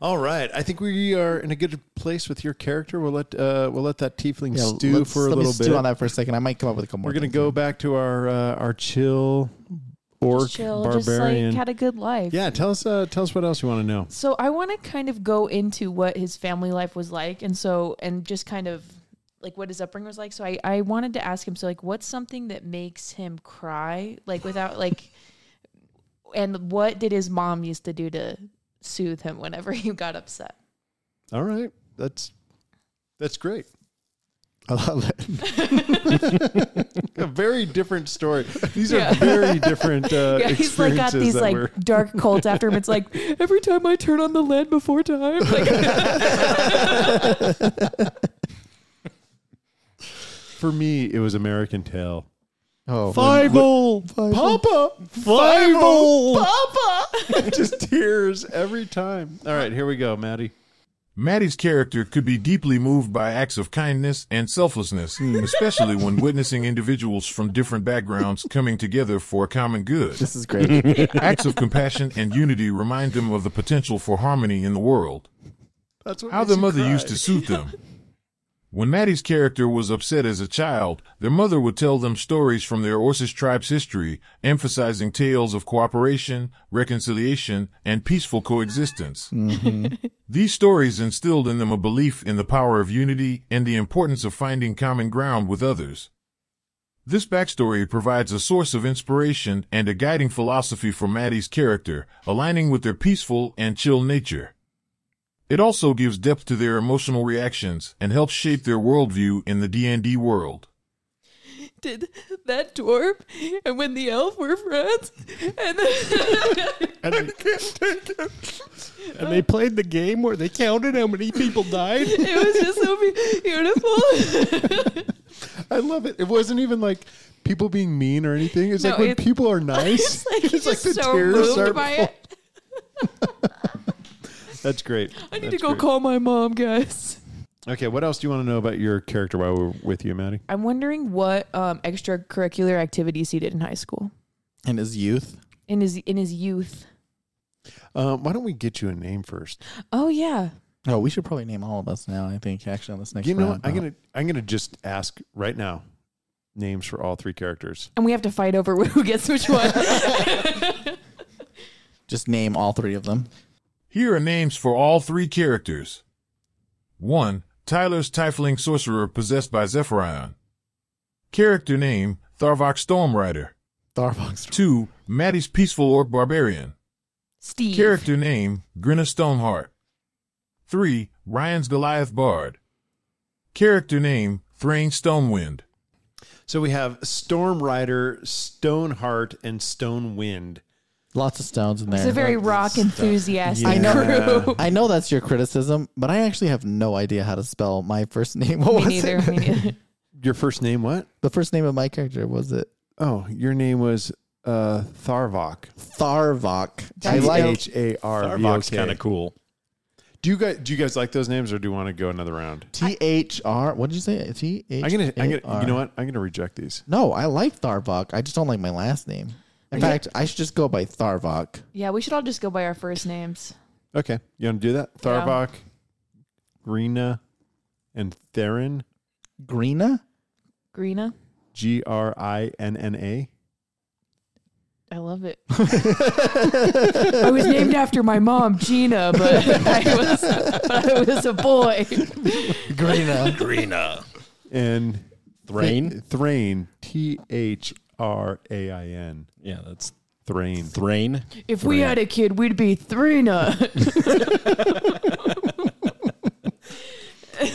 [SPEAKER 2] All right, I think we are in a good place with your character. We'll let uh, we'll let that tiefling
[SPEAKER 3] Yeah,
[SPEAKER 2] stew for a
[SPEAKER 3] let me
[SPEAKER 2] little
[SPEAKER 3] stew
[SPEAKER 2] bit.
[SPEAKER 3] on that for a second. I might come up with a couple.
[SPEAKER 2] We're gonna
[SPEAKER 3] things.
[SPEAKER 2] go back to our uh, our chill orc
[SPEAKER 4] Chill,
[SPEAKER 2] barbarian.
[SPEAKER 4] just like had a good life.
[SPEAKER 2] yeah, tell us uh, tell us what else you want to know.
[SPEAKER 4] So I want to kind of go into what his family life was like, and so and just kind of like what his upbringing was like. So I I wanted to ask him. So like, what's something that makes him cry? Like without like, and what did his mom used to do to soothe him whenever he got upset?
[SPEAKER 2] All right, that's that's great.
[SPEAKER 3] I love it.
[SPEAKER 2] A very different story. These
[SPEAKER 4] Yeah.
[SPEAKER 2] are very different uh,
[SPEAKER 4] yeah, he's like got these like
[SPEAKER 2] we're-
[SPEAKER 4] dark cults after him. It's like every time I turn on the lead before time. Like,
[SPEAKER 2] For me, it was American Tail.
[SPEAKER 3] Oh,
[SPEAKER 2] Papa, Fievel, Papa. Just tears every time. All right, here we go, Maddie.
[SPEAKER 1] Maddie's character could be deeply moved by acts of kindness and selflessness, hmm. especially when witnessing individuals from different backgrounds coming together for a common good.
[SPEAKER 3] this is great.
[SPEAKER 1] Acts of compassion and unity remind them of the potential for harmony in the world.
[SPEAKER 2] That's what
[SPEAKER 1] How
[SPEAKER 2] makes
[SPEAKER 1] their mother
[SPEAKER 2] cry.
[SPEAKER 1] used to suit them. When Maddie's character was upset as a child, their mother would tell them stories from their Orcish tribe's history, emphasizing tales of cooperation, reconciliation, and peaceful coexistence. Mm-hmm. These stories instilled in them a belief in the power of unity and the importance of finding common ground with others. This backstory provides a source of inspiration and a guiding philosophy for Maddie's character, aligning with their peaceful and chill nature. It also gives depth to their emotional reactions and helps shape their worldview in the D&D world.
[SPEAKER 4] Did that dwarf and when the elf were friends, and then
[SPEAKER 5] And they can't take it. And they played the game where they counted how many people died.
[SPEAKER 4] it was just so beautiful.
[SPEAKER 2] I love it. It wasn't even like people being mean or anything. It's
[SPEAKER 4] No,
[SPEAKER 2] like when
[SPEAKER 4] it-
[SPEAKER 2] people are nice.
[SPEAKER 4] it's like he's
[SPEAKER 2] like the
[SPEAKER 4] so
[SPEAKER 2] tears
[SPEAKER 4] moved
[SPEAKER 2] start
[SPEAKER 4] by it.
[SPEAKER 2] That's great.
[SPEAKER 4] I need to go
[SPEAKER 2] great.
[SPEAKER 4] call my mom, guys.
[SPEAKER 2] Okay, what else do you want to know about your character while we're with you, Maddie?
[SPEAKER 4] I'm wondering what um, extracurricular activities he did in high school
[SPEAKER 3] In his youth.
[SPEAKER 4] in his in his youth.
[SPEAKER 2] Um, why don't we get you a name first?
[SPEAKER 4] Oh yeah,
[SPEAKER 3] Oh, we should probably name all of us now. I think actually on this next
[SPEAKER 2] you know,
[SPEAKER 3] round.
[SPEAKER 2] what? I'm gonna I'm gonna just ask right now names for all three characters.
[SPEAKER 4] and we have to fight over who gets which one.
[SPEAKER 3] just name all three of them.
[SPEAKER 1] Here are names for all three characters. 1. Tyler's Tiefling Sorcerer possessed by Zephyrion. Character name, Tharvok Stormrider.
[SPEAKER 3] Starbucks.
[SPEAKER 1] 2. Maddie's Peaceful Orc Barbarian.
[SPEAKER 4] Steve.
[SPEAKER 1] Character name, Grinna Stoneheart. 3. Ryan's Goliath Bard. Character name, Thrain Stonewind.
[SPEAKER 2] So we have Stormrider, Stoneheart, and Stone Wind.
[SPEAKER 3] Lots of stones in there.
[SPEAKER 4] It's a very rock enthusiastic
[SPEAKER 2] I know.
[SPEAKER 4] crew.
[SPEAKER 3] I know that's your criticism, but I actually have no idea how to spell my first name. What
[SPEAKER 4] Me
[SPEAKER 3] was
[SPEAKER 4] neither.
[SPEAKER 3] it?
[SPEAKER 4] Me neither.
[SPEAKER 2] Your first name what?
[SPEAKER 3] The first name of my character was it
[SPEAKER 2] Oh, your name was uh, Tharvok.
[SPEAKER 3] Tharvok. I
[SPEAKER 4] That's
[SPEAKER 3] like
[SPEAKER 4] dope.
[SPEAKER 2] H A R V O
[SPEAKER 5] Starbucks
[SPEAKER 2] K.
[SPEAKER 5] kind of cool.
[SPEAKER 2] Do you guys do you guys like those names, or do you want to go another round?
[SPEAKER 3] T H R. What did you say? T H.
[SPEAKER 2] I'm gonna, I'm gonna, you know what? I'm gonna reject these.
[SPEAKER 3] No, I like Tharvok. I just don't like my last name. In
[SPEAKER 4] Yeah.
[SPEAKER 3] fact, I should just go by Tharvok.
[SPEAKER 4] Yeah, we should all just go by our first names.
[SPEAKER 2] Okay, you want to do that?
[SPEAKER 4] Yeah.
[SPEAKER 2] Tharvok, Greenna, and Theron.
[SPEAKER 3] Greena?
[SPEAKER 4] Greena.
[SPEAKER 2] G R I N N A.
[SPEAKER 4] I love it. I was named after my mom, Gina, but I was but I was a boy.
[SPEAKER 3] Greena.
[SPEAKER 5] Greena.
[SPEAKER 2] and
[SPEAKER 5] Thrain?
[SPEAKER 2] Thrain. T H R A I N.
[SPEAKER 5] Yeah, that's
[SPEAKER 2] Thrain.
[SPEAKER 5] Thrain.
[SPEAKER 4] If we had a kid, we'd be Thrina.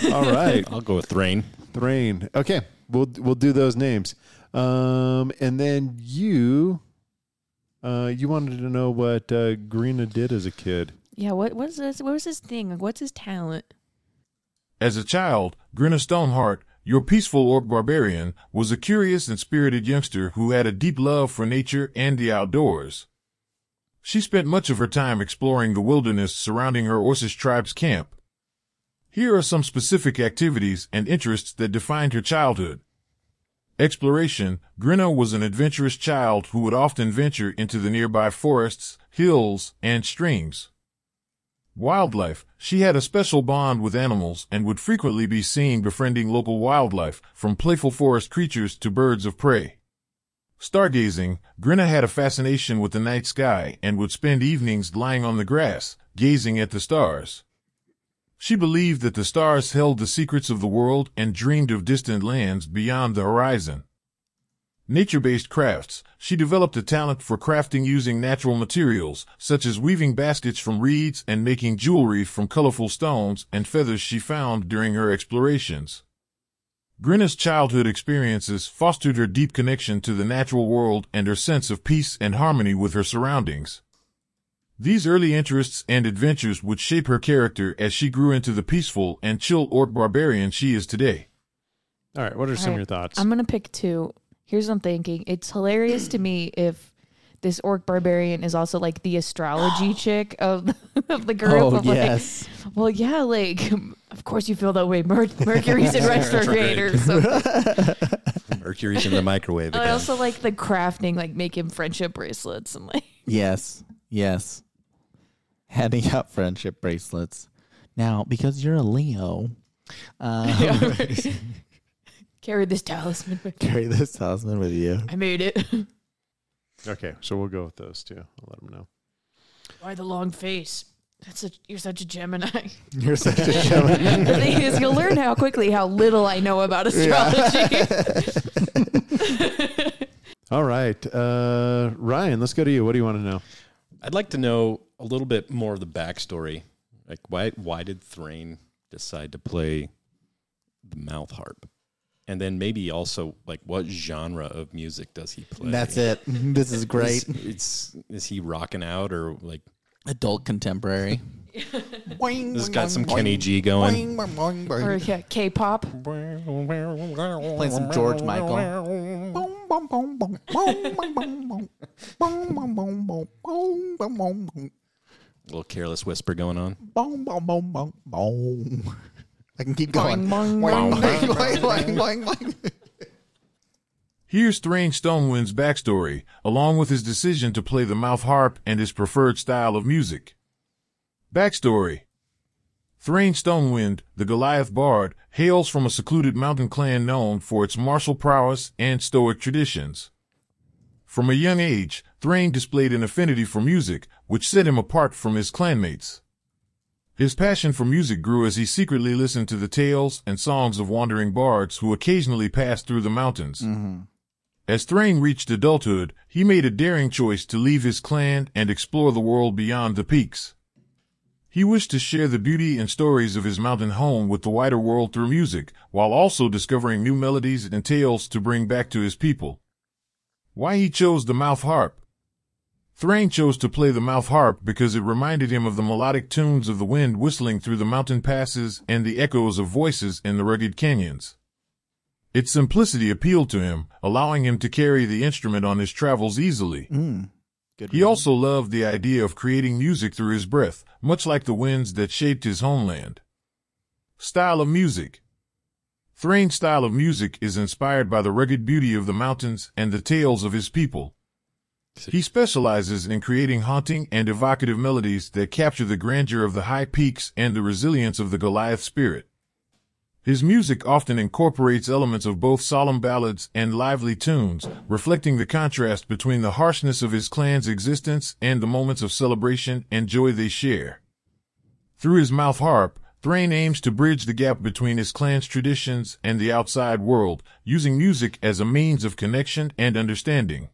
[SPEAKER 2] All right,
[SPEAKER 5] I'll go with Thrain.
[SPEAKER 2] Thrain. Okay, we'll we'll do those names. Um, and then you, uh, you wanted to know what uh, Greena did as a kid.
[SPEAKER 4] yeah, what was this? What was his thing? Like, what's his talent?
[SPEAKER 1] As a child, Grinna Stoneheart, your peaceful orc barbarian, was a curious and spirited youngster who had a deep love for nature and the outdoors. She spent much of her time exploring the wilderness surrounding her Orcish tribe's camp. Here are some specific activities and interests that defined her childhood. Exploration, Grinna was an adventurous child who would often venture into the nearby forests, hills, and streams. Wildlife. She had a special bond with animals and would frequently be seen befriending local wildlife, from playful forest creatures to birds of prey. Stargazing. Grinna had a fascination with the night sky and would spend evenings lying on the grass, gazing at the stars. She believed that the stars held the secrets of the world and dreamed of distant lands beyond the horizon. Nature-based crafts. She developed a talent for crafting using natural materials, such as weaving baskets from reeds and making jewelry from colorful stones and feathers she found during her explorations. Grinna's childhood experiences fostered her deep connection to the natural world and her sense of peace and harmony with her surroundings. These early interests and adventures would shape her character as she grew into the peaceful and chill orc barbarian she is today.
[SPEAKER 2] All right, what are some of your thoughts?
[SPEAKER 4] I'm gonna pick two. Here's what I'm thinking. It's hilarious to me if this orc barbarian is also like the astrology chick of the, of the group.
[SPEAKER 3] Oh,
[SPEAKER 4] of like,
[SPEAKER 3] yes.
[SPEAKER 4] well, yeah, like of course you feel that way. Mer- Mercury's in retrograde or something.
[SPEAKER 5] Mercury's in the microwave
[SPEAKER 4] I also like the crafting, like making friendship bracelets and like.
[SPEAKER 3] Yes. Yes. Handing out friendship bracelets. Now, because you're a Leo, um,
[SPEAKER 4] Carry this talisman. with-
[SPEAKER 3] carry this talisman with you.
[SPEAKER 4] I made it.
[SPEAKER 2] okay, so we'll go with those two. I'll let them know.
[SPEAKER 4] Why the long face? That's a, you're such a Gemini.
[SPEAKER 3] You're such a Gemini.
[SPEAKER 4] the thing is, you'll learn how quickly how little I know about astrology.
[SPEAKER 2] All right, uh, Ryan, let's go to you. What do you want to know?
[SPEAKER 5] I'd like to know a little bit more of the backstory Like why why did Thrain decide to play the mouth harp? And then maybe also like what genre of music does he play?
[SPEAKER 3] That's it. This is great.
[SPEAKER 5] It's, it's is he rocking out or like
[SPEAKER 3] Adult contemporary.
[SPEAKER 5] this got some Kenny G going?
[SPEAKER 4] Or yeah, K-pop.
[SPEAKER 3] Play some George Michael.
[SPEAKER 5] little careless whisper going on.
[SPEAKER 3] I can keep going.
[SPEAKER 4] Boing, boing,
[SPEAKER 3] Boing, boing, boing, boing.
[SPEAKER 1] Here's Thrain Stonewind's backstory, along with his decision to play the mouth harp and his preferred style of music. Backstory Thrain Stonewind, the Goliath Bard, hails from a secluded mountain clan known for its martial prowess and stoic traditions. From a young age, Thrain displayed an affinity for music, which set him apart from his clanmates. His passion for music grew as he secretly listened to the tales and songs of wandering bards who occasionally passed through the mountains. Mm-hmm. As Thrain reached adulthood, he made a daring choice to leave his clan and explore the world beyond the peaks. He wished to share the beauty and stories of his mountain home with the wider world through music, while also discovering new melodies and tales to bring back to his people. Why he chose the mouth harp? Thrain chose to play the mouth harp because it reminded him of the melodic tunes of the wind whistling through the mountain passes and the echoes of voices in the rugged canyons. Its simplicity appealed to him, allowing him to carry the instrument on his travels easily. Mm.
[SPEAKER 3] Good
[SPEAKER 1] He also loved the idea of creating music through his breath, much like the winds that shaped his homeland. Style of music Thrain's style of music is inspired by the rugged beauty of the mountains and the tales of his people. He specializes in creating haunting and evocative melodies that capture the grandeur of the high peaks and the resilience of the Goliath spirit. His music often incorporates elements of both solemn ballads and lively tunes, reflecting the contrast between the harshness of his clan's existence and the moments of celebration and joy they share. Through his mouth harp, Thrain aims to bridge the gap between his clan's traditions and the outside world, using music as a means of connection and understanding.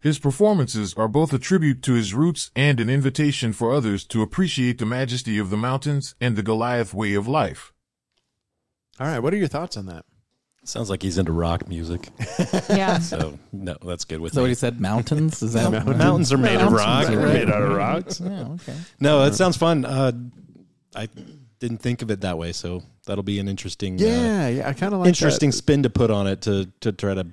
[SPEAKER 1] His performances are both a tribute to his roots and an invitation for others to appreciate the majesty of the mountains and the Goliath way of life.
[SPEAKER 2] All right, what are your thoughts on that?
[SPEAKER 5] Sounds like he's into rock music.
[SPEAKER 4] Yeah.
[SPEAKER 5] So no, that's good with
[SPEAKER 3] So
[SPEAKER 5] me.
[SPEAKER 3] he said, mountains? Is that
[SPEAKER 5] Mountains are made of rock.
[SPEAKER 3] Are
[SPEAKER 5] right?
[SPEAKER 2] Made out of rocks.
[SPEAKER 3] Yeah, okay.
[SPEAKER 5] No, that sounds fun. Uh, I didn't think of it that way, so that'll be an interesting, uh,
[SPEAKER 2] Yeah, yeah, I kind of like
[SPEAKER 5] interesting
[SPEAKER 2] that.
[SPEAKER 5] spin to put on it to to try to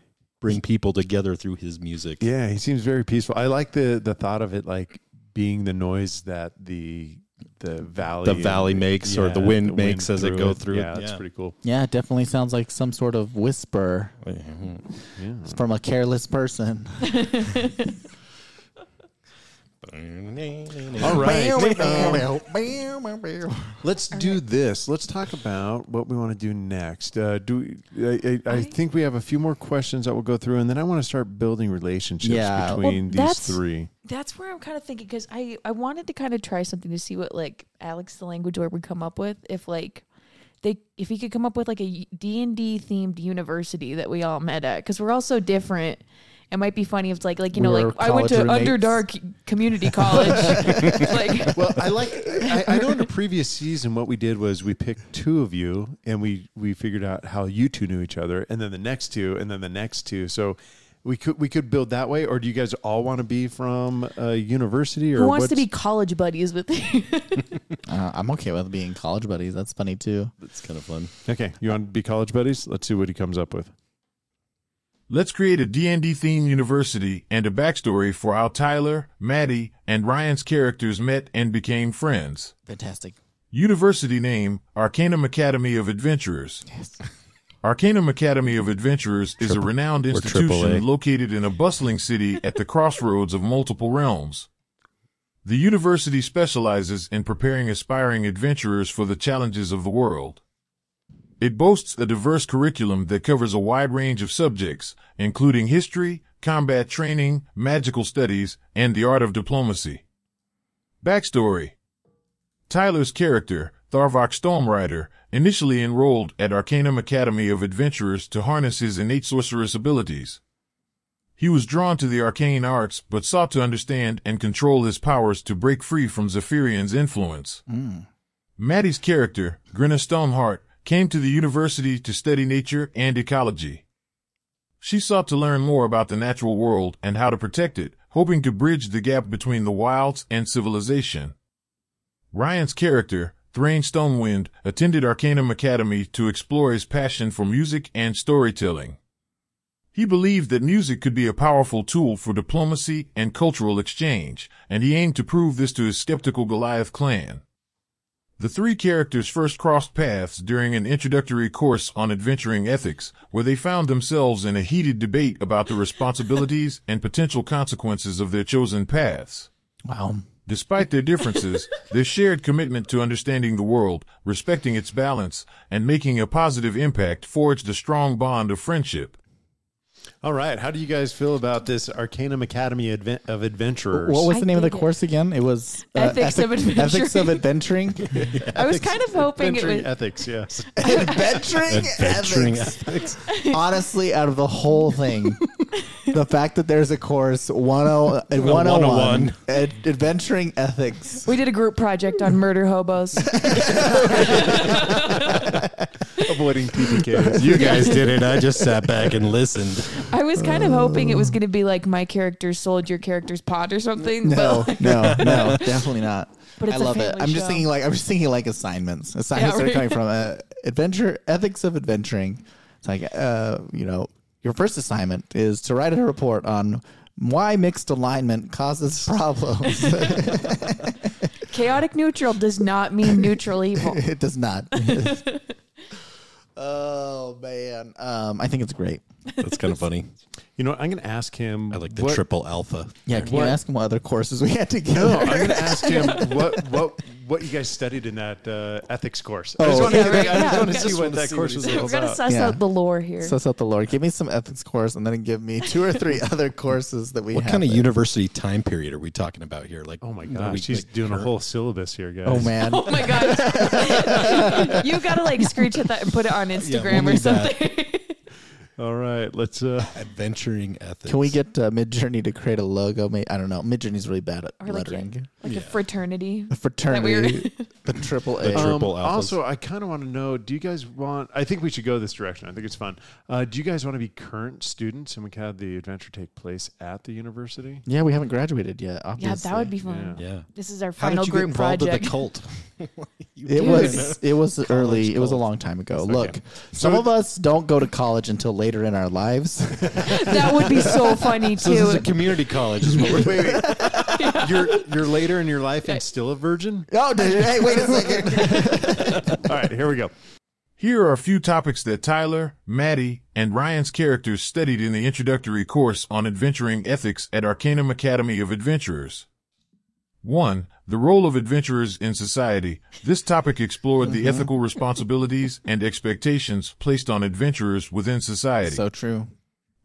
[SPEAKER 5] bring people together through his music.
[SPEAKER 2] Yeah, he seems very peaceful. I like the the thought of it like being the noise that the the valley
[SPEAKER 5] The valley makes or the wind makes as it go
[SPEAKER 2] it.
[SPEAKER 5] through it.
[SPEAKER 2] Yeah, that's
[SPEAKER 5] Yeah.
[SPEAKER 2] pretty cool.
[SPEAKER 3] Yeah, it definitely sounds like some sort of whisper
[SPEAKER 2] Yeah.
[SPEAKER 3] from a careless person.
[SPEAKER 2] All right. Let's do this. Let's talk about what we want to do next. Uh, do we, I, I, I think we have a few more questions that we'll go through, and then I want to start building relationships
[SPEAKER 3] Yeah. Well,
[SPEAKER 2] between these
[SPEAKER 4] that's-
[SPEAKER 2] three.
[SPEAKER 4] That's where I'm kind of thinking because I I wanted to kind of try something to see what like Alex the language lord would come up with if like they if he could come up with like a D and D themed university that we all met at because we're all so different. It might be funny if it's like like you know
[SPEAKER 3] We were
[SPEAKER 4] like I went to
[SPEAKER 3] college roommates.
[SPEAKER 4] Underdark Community College. like
[SPEAKER 2] Well, I like. I, I know in the previous season what we did was we picked two of you, and we we figured out how you two knew each other, and then the next two, and then the next two. So we could we could build that way, or do you guys all want to be from a university, or
[SPEAKER 4] who wants to be college buddies with you?
[SPEAKER 3] Uh, I'm okay with being college buddies. That's funny too.
[SPEAKER 5] That's kind of fun.
[SPEAKER 2] Okay, you want to be college buddies? Let's see what he comes up with.
[SPEAKER 1] Let's create a D&D themed university and a backstory for how Tyler, Maddie, and Ryan's characters met and became friends.
[SPEAKER 3] Fantastic.
[SPEAKER 1] University name, Arcanum Academy of Adventurers.
[SPEAKER 3] Yes.
[SPEAKER 1] Arcanum Academy of Adventurers is a renowned institution located in a bustling city at the crossroads of multiple realms. The university specializes in preparing aspiring adventurers for the challenges of the world. It boasts a diverse curriculum that covers a wide range of subjects, including history, combat training, magical studies, and the art of diplomacy. Backstory Tyler's character, Tharvok Stormrider, initially enrolled at Arcanum Academy of Adventurers to harness his innate sorceress abilities. He was drawn to the arcane arts, but sought to understand and control his powers to break free from Zephyrion's influence. Hmm. Maddie's character, Grinna Stoneheart, came to the university to study nature and ecology. She sought to learn more about the natural world and how to protect it, hoping to bridge the gap between the wilds and civilization. Ryan's character, Thrain Stonewind, attended Arcanum Academy to explore his passion for music and storytelling. He believed that music could be a powerful tool for diplomacy and cultural exchange, and he aimed to prove this to his skeptical Goliath clan. The three characters first crossed paths during an introductory course on adventuring ethics, where they found themselves in a heated debate about the responsibilities and potential consequences of their chosen paths.
[SPEAKER 3] Wow.
[SPEAKER 1] Despite their differences, their shared commitment to understanding the world, respecting its balance, and making a positive impact forged a strong bond of friendship.
[SPEAKER 2] All right. How do you guys feel about this Arcanum Academy Adven- of Adventurers?
[SPEAKER 3] What was
[SPEAKER 4] I
[SPEAKER 3] the name of the
[SPEAKER 4] it.
[SPEAKER 3] course again? It was uh,
[SPEAKER 4] Ethics of
[SPEAKER 3] ethic- Ethics of
[SPEAKER 4] adventuring.
[SPEAKER 3] adventuring.
[SPEAKER 4] I was kind of hoping it
[SPEAKER 2] Adventuring
[SPEAKER 4] was.
[SPEAKER 2] ethics, yes.
[SPEAKER 3] adventuring,
[SPEAKER 5] Adventuring
[SPEAKER 3] ethics. Honestly, out of the whole thing, the fact that there's a course 10, 101,
[SPEAKER 5] 101.
[SPEAKER 3] ad- adventuring ethics.
[SPEAKER 4] We did a group project on murder hobos.
[SPEAKER 2] Avoiding PPKs.
[SPEAKER 5] You guys did it. I just sat back and listened.
[SPEAKER 4] I was kind of hoping it was going to be like my character sold your character's pot or something.
[SPEAKER 3] No,
[SPEAKER 4] but,
[SPEAKER 3] no, no, definitely not.
[SPEAKER 4] But it's
[SPEAKER 3] I
[SPEAKER 4] a
[SPEAKER 3] love it. I'm just
[SPEAKER 4] show.
[SPEAKER 3] thinking like I'm just thinking like assignments. Assignments
[SPEAKER 4] Yeah,
[SPEAKER 3] that are coming from uh, adventure ethics of adventuring. It's like uh, you know, your first assignment is to write a report on why mixed alignment causes problems.
[SPEAKER 4] chaotic neutral does not mean neutral evil.
[SPEAKER 3] it does not. Oh man, um, I think it's great.
[SPEAKER 5] That's kind of funny.
[SPEAKER 2] You know, what? I'm going to ask him.
[SPEAKER 5] I like the
[SPEAKER 2] what-
[SPEAKER 5] triple alpha.
[SPEAKER 3] Yeah, can
[SPEAKER 2] What-
[SPEAKER 3] you ask him what other courses we had together?
[SPEAKER 2] No, I'm going to ask him what what what you guys studied in that uh, ethics course. I
[SPEAKER 3] Oh,
[SPEAKER 2] just want
[SPEAKER 4] yeah,
[SPEAKER 2] to
[SPEAKER 4] right,
[SPEAKER 2] I just
[SPEAKER 4] yeah.
[SPEAKER 2] want to see what that
[SPEAKER 5] see
[SPEAKER 2] course
[SPEAKER 5] what
[SPEAKER 2] was
[SPEAKER 5] he
[SPEAKER 2] all
[SPEAKER 4] We're gonna
[SPEAKER 2] about.
[SPEAKER 4] suss
[SPEAKER 3] Yeah.
[SPEAKER 4] out the lore here.
[SPEAKER 3] Suss out the lore. Give me some ethics course, and then give me two or three other courses that we
[SPEAKER 5] What
[SPEAKER 3] have.
[SPEAKER 5] kind of
[SPEAKER 3] there.
[SPEAKER 5] university time period are we talking about here? Like,
[SPEAKER 2] Oh my
[SPEAKER 5] are
[SPEAKER 2] gosh,
[SPEAKER 5] we,
[SPEAKER 2] she's
[SPEAKER 5] like,
[SPEAKER 2] doing a
[SPEAKER 5] current?
[SPEAKER 2] whole syllabus here, guys.
[SPEAKER 3] Oh man.
[SPEAKER 4] oh my god! you gotta like screenshot that and put it on Instagram
[SPEAKER 5] we'll
[SPEAKER 4] or
[SPEAKER 5] need that.
[SPEAKER 4] something.
[SPEAKER 2] All right, let's. uh
[SPEAKER 5] adventuring ethics.
[SPEAKER 3] Can we get uh, Midjourney to create a logo? May I don't know. Midjourney's really bad at
[SPEAKER 4] Or like
[SPEAKER 3] lettering.
[SPEAKER 4] like
[SPEAKER 5] Yeah.
[SPEAKER 4] a fraternity.
[SPEAKER 3] A fraternity,
[SPEAKER 4] weird?
[SPEAKER 3] the triple A.
[SPEAKER 5] The
[SPEAKER 2] Um,
[SPEAKER 5] triple alphas.
[SPEAKER 2] also, I kind of want to know: Do you guys want? I think we should go this direction. I think it's fun. Uh, do you guys want to be current students and we can have the adventure take place at the university?
[SPEAKER 3] yeah, we haven't graduated yet.
[SPEAKER 4] Yeah, that would be fun.
[SPEAKER 2] Yeah.
[SPEAKER 5] Yeah.
[SPEAKER 4] This is our
[SPEAKER 5] How
[SPEAKER 4] final
[SPEAKER 5] did you get
[SPEAKER 4] group
[SPEAKER 5] involved
[SPEAKER 4] project.
[SPEAKER 5] with the cult? You
[SPEAKER 3] It
[SPEAKER 5] did.
[SPEAKER 3] was it was early. It was a long time ago.
[SPEAKER 2] Okay.
[SPEAKER 3] Look, some
[SPEAKER 2] So-
[SPEAKER 3] of us don't go to college until later in our lives.
[SPEAKER 4] that would be so funny
[SPEAKER 5] So this is
[SPEAKER 4] too.
[SPEAKER 5] a community college. Is what we're
[SPEAKER 2] Wait, wait. You're you're later in your life and still a virgin.
[SPEAKER 3] oh, did you- hey, wait a second.
[SPEAKER 2] All right, here we go.
[SPEAKER 1] Here are a few topics that Tyler, Maddie, and Ryan's characters studied in the introductory course on adventuring ethics at Arcanum Academy of Adventurers. 1. The role of adventurers in society. This topic explored the mm-hmm. ethical responsibilities and expectations placed on adventurers within society.
[SPEAKER 3] so true.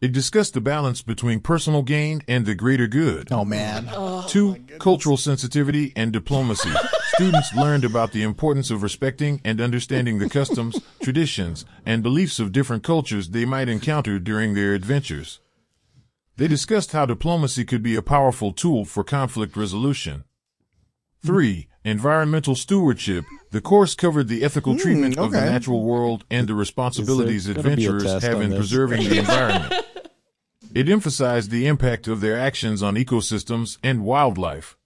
[SPEAKER 1] it discussed the balance between personal gain and the greater good.
[SPEAKER 3] Oh man.
[SPEAKER 1] Oh, Two, cultural sensitivity and diplomacy. Students learned about the importance of respecting and understanding the customs, traditions, and beliefs of different cultures they might encounter during their adventures. They discussed how diplomacy could be a powerful tool for conflict resolution. Three, environmental stewardship. The course covered the ethical hmm, treatment of the natural world and the responsibilities
[SPEAKER 5] gonna be a
[SPEAKER 1] adventurers have in
[SPEAKER 5] this?
[SPEAKER 1] preserving the environment. It emphasized the impact of their actions on ecosystems and wildlife.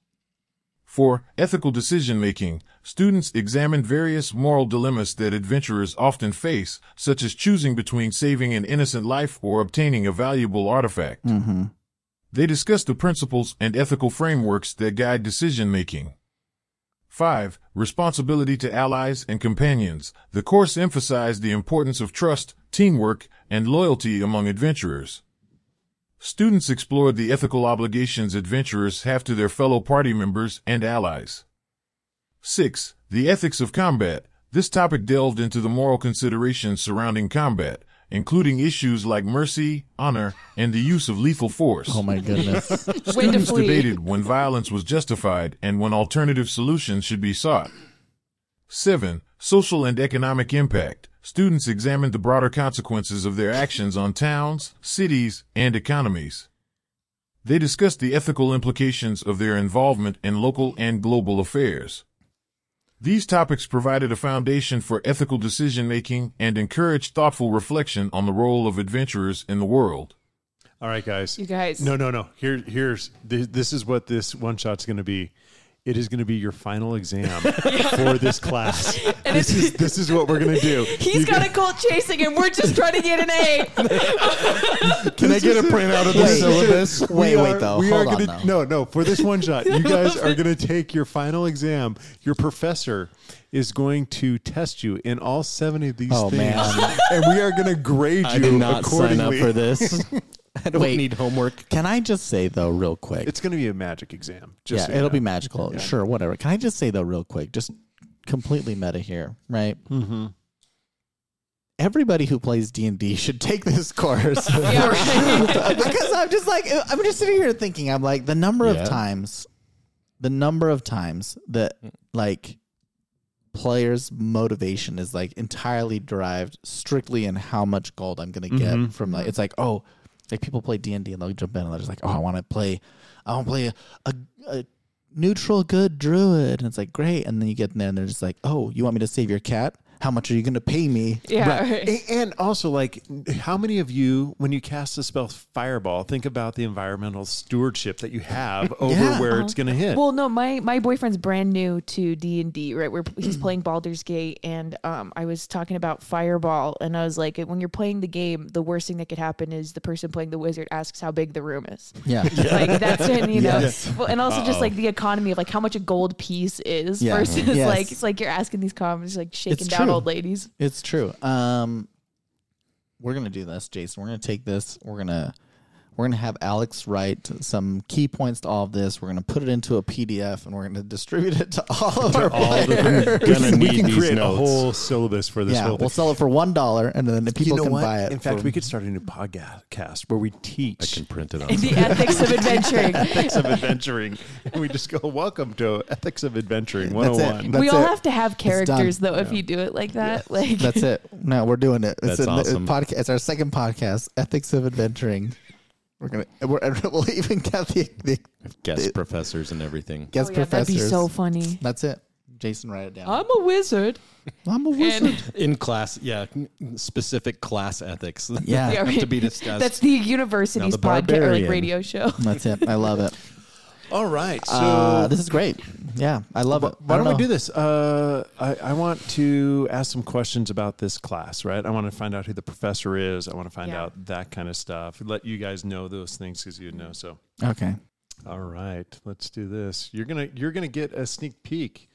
[SPEAKER 1] For ethical decision making, students examined various moral dilemmas that adventurers often face, such as choosing between saving an innocent life or obtaining a valuable artifact. Mm-hmm. They discussed the principles and ethical frameworks that guide decision making. 5. Responsibility to allies and companions. The course emphasized the importance of trust, teamwork, and loyalty among adventurers. Students explored the ethical obligations adventurers have to their fellow party members and allies. 6. The ethics of combat. This topic delved into the moral considerations surrounding combat, including issues like mercy, honor, and the use of lethal force.
[SPEAKER 3] Oh my goodness.
[SPEAKER 1] Students debated when violence was justified and when alternative solutions should be sought. 7. Social and economic impact. Students examined the broader consequences of their actions on towns, cities, and economies. They discussed the ethical implications of their involvement in local and global affairs. These topics provided a foundation for ethical decision making and encouraged thoughtful reflection on the role of adventurers in the world.
[SPEAKER 2] All right, guys.
[SPEAKER 4] You guys.
[SPEAKER 2] No, no, no. Here, here's this, this is what this one shot's going to be. It is going to be your final exam for this class.
[SPEAKER 4] And
[SPEAKER 2] This is this is what we're going to do.
[SPEAKER 4] He's
[SPEAKER 2] You
[SPEAKER 4] got a cult chasing, and we're just trying to get an A.
[SPEAKER 5] Can I get a printout of the
[SPEAKER 3] Wait.
[SPEAKER 5] syllabus?
[SPEAKER 3] Wait,
[SPEAKER 2] we
[SPEAKER 3] wait,
[SPEAKER 2] are-
[SPEAKER 3] though.
[SPEAKER 2] We
[SPEAKER 3] Hold
[SPEAKER 2] are
[SPEAKER 3] on,
[SPEAKER 2] gonna,
[SPEAKER 3] though.
[SPEAKER 2] No, no. For this one shot, you guys are going to take your final exam. Your professor is going to test you in all seven of these
[SPEAKER 3] Oh,
[SPEAKER 2] things,
[SPEAKER 3] man.
[SPEAKER 2] and we are going to grade you
[SPEAKER 5] I
[SPEAKER 2] you
[SPEAKER 5] did not sign
[SPEAKER 2] accordingly.
[SPEAKER 5] up for this. I don't
[SPEAKER 3] Wait.
[SPEAKER 5] need homework.
[SPEAKER 3] Can I just say though, real quick?
[SPEAKER 2] It's going to be a magic exam. Just
[SPEAKER 3] yeah,
[SPEAKER 2] so you
[SPEAKER 3] it'll
[SPEAKER 2] know.
[SPEAKER 3] be magical. Sure, whatever. Can I just say though, real quick, just completely meta here, right?
[SPEAKER 2] Mm-hmm.
[SPEAKER 3] Everybody who plays D and D should take this course.
[SPEAKER 4] Yeah, right.
[SPEAKER 3] because I'm just like I'm just sitting here thinking I'm like the number
[SPEAKER 5] Yeah.
[SPEAKER 3] of times the number of times that like players motivation is like entirely derived strictly in how much gold I'm to get
[SPEAKER 2] Mhm.
[SPEAKER 3] from like it's like oh like people play D&D and they'll jump in and they're just like oh I want to play I want to play a, a, a neutral good druid. And it's like great. And then you get in there and they're just like oh you want me to save your cat how much are you going to pay me
[SPEAKER 4] Yeah.
[SPEAKER 2] Right.
[SPEAKER 4] right.
[SPEAKER 2] And also, like, how many of you, when you cast the spell Fireball, think about the environmental stewardship that you have over
[SPEAKER 3] Yeah.
[SPEAKER 2] where it's going to hit?
[SPEAKER 4] Well, no, my my boyfriend's brand new to D and D. Right, where he's playing Baldur's Gate, and um, I was talking about Fireball, and I was like, when you're playing the game, the worst thing that could happen is the person playing the wizard asks how big the room is.
[SPEAKER 3] yeah
[SPEAKER 4] Like that's it, you know.
[SPEAKER 3] Yes.
[SPEAKER 4] Well, and also just like the economy of like how much a gold piece is
[SPEAKER 3] Yeah.
[SPEAKER 4] versus
[SPEAKER 3] Yes.
[SPEAKER 4] like it's like you're asking these comments like shaking
[SPEAKER 3] It's
[SPEAKER 4] down
[SPEAKER 3] true.
[SPEAKER 4] Old ladies.
[SPEAKER 3] It's true. Um, we're gonna do this, Jason. We're gonna take this. We're gonna we're gonna have Alex write some key points to all of this. We're gonna put it into a PDF and we're gonna distribute it to all of our
[SPEAKER 5] all the-
[SPEAKER 3] players.
[SPEAKER 2] we can, we can create
[SPEAKER 5] notes.
[SPEAKER 2] a whole syllabus for this
[SPEAKER 3] yeah,
[SPEAKER 2] whole
[SPEAKER 3] we'll
[SPEAKER 2] thing.
[SPEAKER 3] sell it for one dollar, and then the people
[SPEAKER 2] you know
[SPEAKER 3] can
[SPEAKER 2] what?
[SPEAKER 3] buy it.
[SPEAKER 2] In fact,
[SPEAKER 3] for-
[SPEAKER 2] we could start a new podcast where we teach
[SPEAKER 5] I can print it on.
[SPEAKER 4] The ethics of adventuring.
[SPEAKER 2] ethics of adventuring. and we just go, welcome to Ethics of Adventuring
[SPEAKER 3] That's it.
[SPEAKER 2] 101.
[SPEAKER 3] That's
[SPEAKER 4] we all
[SPEAKER 3] it.
[SPEAKER 4] have to have characters though if you do it like that. Like
[SPEAKER 3] That's it. No, we're doing it. It's
[SPEAKER 5] That's
[SPEAKER 3] a,
[SPEAKER 5] awesome.
[SPEAKER 3] podcast. It's our second podcast, Ethics of Adventuring. We're gonna. We're, we'll even get the, the
[SPEAKER 5] Guest
[SPEAKER 3] the-
[SPEAKER 5] professors and everything.
[SPEAKER 3] guest
[SPEAKER 4] Oh, yeah, that'd be so funny.
[SPEAKER 3] That's it. Jason, write it down.
[SPEAKER 4] I'm a wizard.
[SPEAKER 3] I'm a wizard.
[SPEAKER 4] And
[SPEAKER 5] In class, yeah, specific class ethics.
[SPEAKER 3] Yeah.
[SPEAKER 4] Yeah,
[SPEAKER 5] have to be discussed.
[SPEAKER 4] that's the university's
[SPEAKER 5] the
[SPEAKER 4] podcast or like radio show.
[SPEAKER 3] That's it. I love it.
[SPEAKER 2] All right. So
[SPEAKER 3] uh, this is great. Yeah, I love it.
[SPEAKER 2] Why don't we do this? Uh, I, I want to ask some questions about this class, right? I want to find out who the professor is. I want to find
[SPEAKER 4] Yeah.
[SPEAKER 2] out that kind of stuff. Let you guys know those things because you know. So,
[SPEAKER 3] Okay.
[SPEAKER 2] all right, let's do this. You're gonna you're gonna get a sneak peek.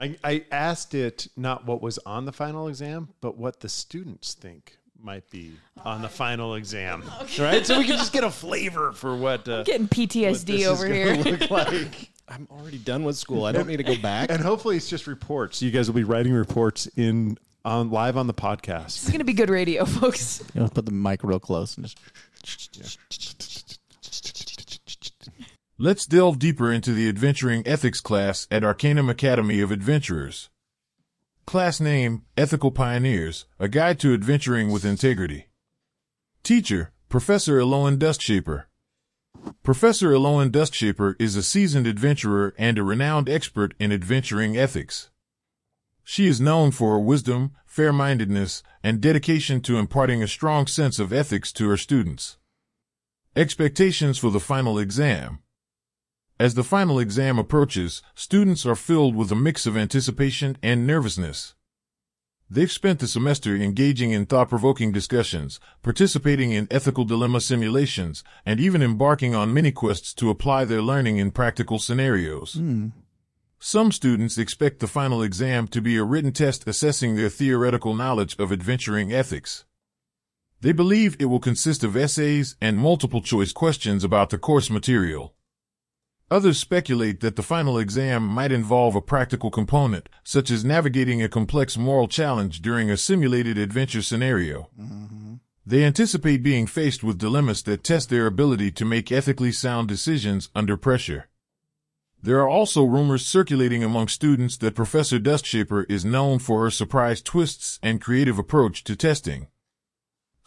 [SPEAKER 2] I, I asked it not what was on the final exam, but what the students think might be on the final exam. Right? So we can just get a flavor for what. Uh,
[SPEAKER 4] Getting
[SPEAKER 2] what this
[SPEAKER 4] PTSD
[SPEAKER 2] is
[SPEAKER 4] over here.
[SPEAKER 2] Look like.
[SPEAKER 5] I'm already done with school. I don't need to go back.
[SPEAKER 2] And hopefully it's just reports. You guys will be writing reports in on live on the podcast.
[SPEAKER 4] This
[SPEAKER 2] podcast.
[SPEAKER 4] is gonna be good radio, folks.
[SPEAKER 3] You know, put the mic real close and just.
[SPEAKER 1] Let's delve deeper into the adventuring ethics class at Arcanum Academy of Adventurers. Class name, Ethical Pioneers, a guide to adventuring with integrity. Teacher, Professor Eloan Dustshaper. Professor Eloan Dustshaper is a seasoned adventurer and a renowned expert in adventuring ethics. She is known for her wisdom, fair-mindedness, and dedication to imparting a strong sense of ethics to her students. Expectations for the final exam. As the final exam approaches, students are filled with a mix of anticipation and nervousness. They've spent the semester engaging in thought-provoking discussions, participating in ethical dilemma simulations, and even embarking on mini-quests to apply their learning in practical scenarios.
[SPEAKER 3] Hmm.
[SPEAKER 1] Some students expect the final exam to be a written test assessing their theoretical knowledge of adventuring ethics. They believe it will consist of essays and multiple choice questions about the course material. Others speculate that the final exam might involve a practical component, such as navigating a complex moral challenge during a simulated adventure scenario. Mm-hmm. They anticipate being faced with dilemmas that test their ability to make ethically sound decisions under pressure. There are also rumors circulating among students that Professor Dustshaper is known for her surprise twists and creative approach to testing.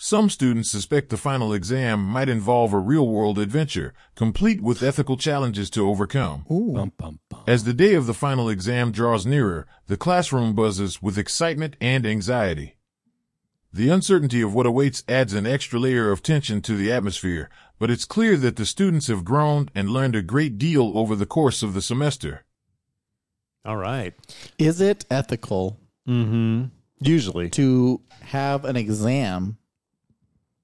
[SPEAKER 1] Some students suspect the final exam might involve a real-world adventure, complete with ethical challenges to overcome.
[SPEAKER 5] Bum, bum, bum.
[SPEAKER 1] As the day of the final exam draws nearer, the classroom buzzes with excitement and anxiety. The uncertainty of what awaits adds an extra layer of tension to the atmosphere, but it's clear that the students have grown and learned a great deal over the course of the semester.
[SPEAKER 2] All right.
[SPEAKER 3] Is it ethical
[SPEAKER 2] Mm-hmm. Usually.
[SPEAKER 3] to have an exam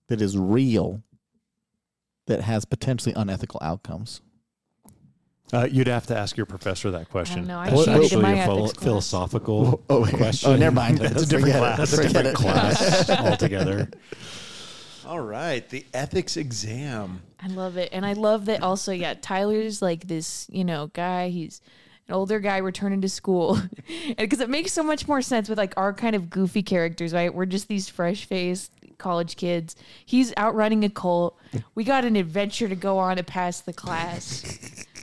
[SPEAKER 3] that is real that has potentially unethical outcomes?
[SPEAKER 2] Uh, you'd have to ask your professor that question.
[SPEAKER 4] don't. I
[SPEAKER 5] That's
[SPEAKER 4] cheated
[SPEAKER 5] actually
[SPEAKER 4] my
[SPEAKER 5] a phil- philosophical
[SPEAKER 3] Oh,
[SPEAKER 5] question.
[SPEAKER 3] oh, never mind.
[SPEAKER 2] That's a different class. That's a
[SPEAKER 5] different
[SPEAKER 3] it.
[SPEAKER 5] class altogether.
[SPEAKER 2] All right. The ethics exam.
[SPEAKER 4] I love it. And I love that also, yeah, Tyler's like this, you know, guy. He's an older guy returning to school. Because it makes so much more sense with like our kind of goofy characters, right? We're just these fresh faced college kids. He's outrunning a cult. We got an adventure to go on to pass the class.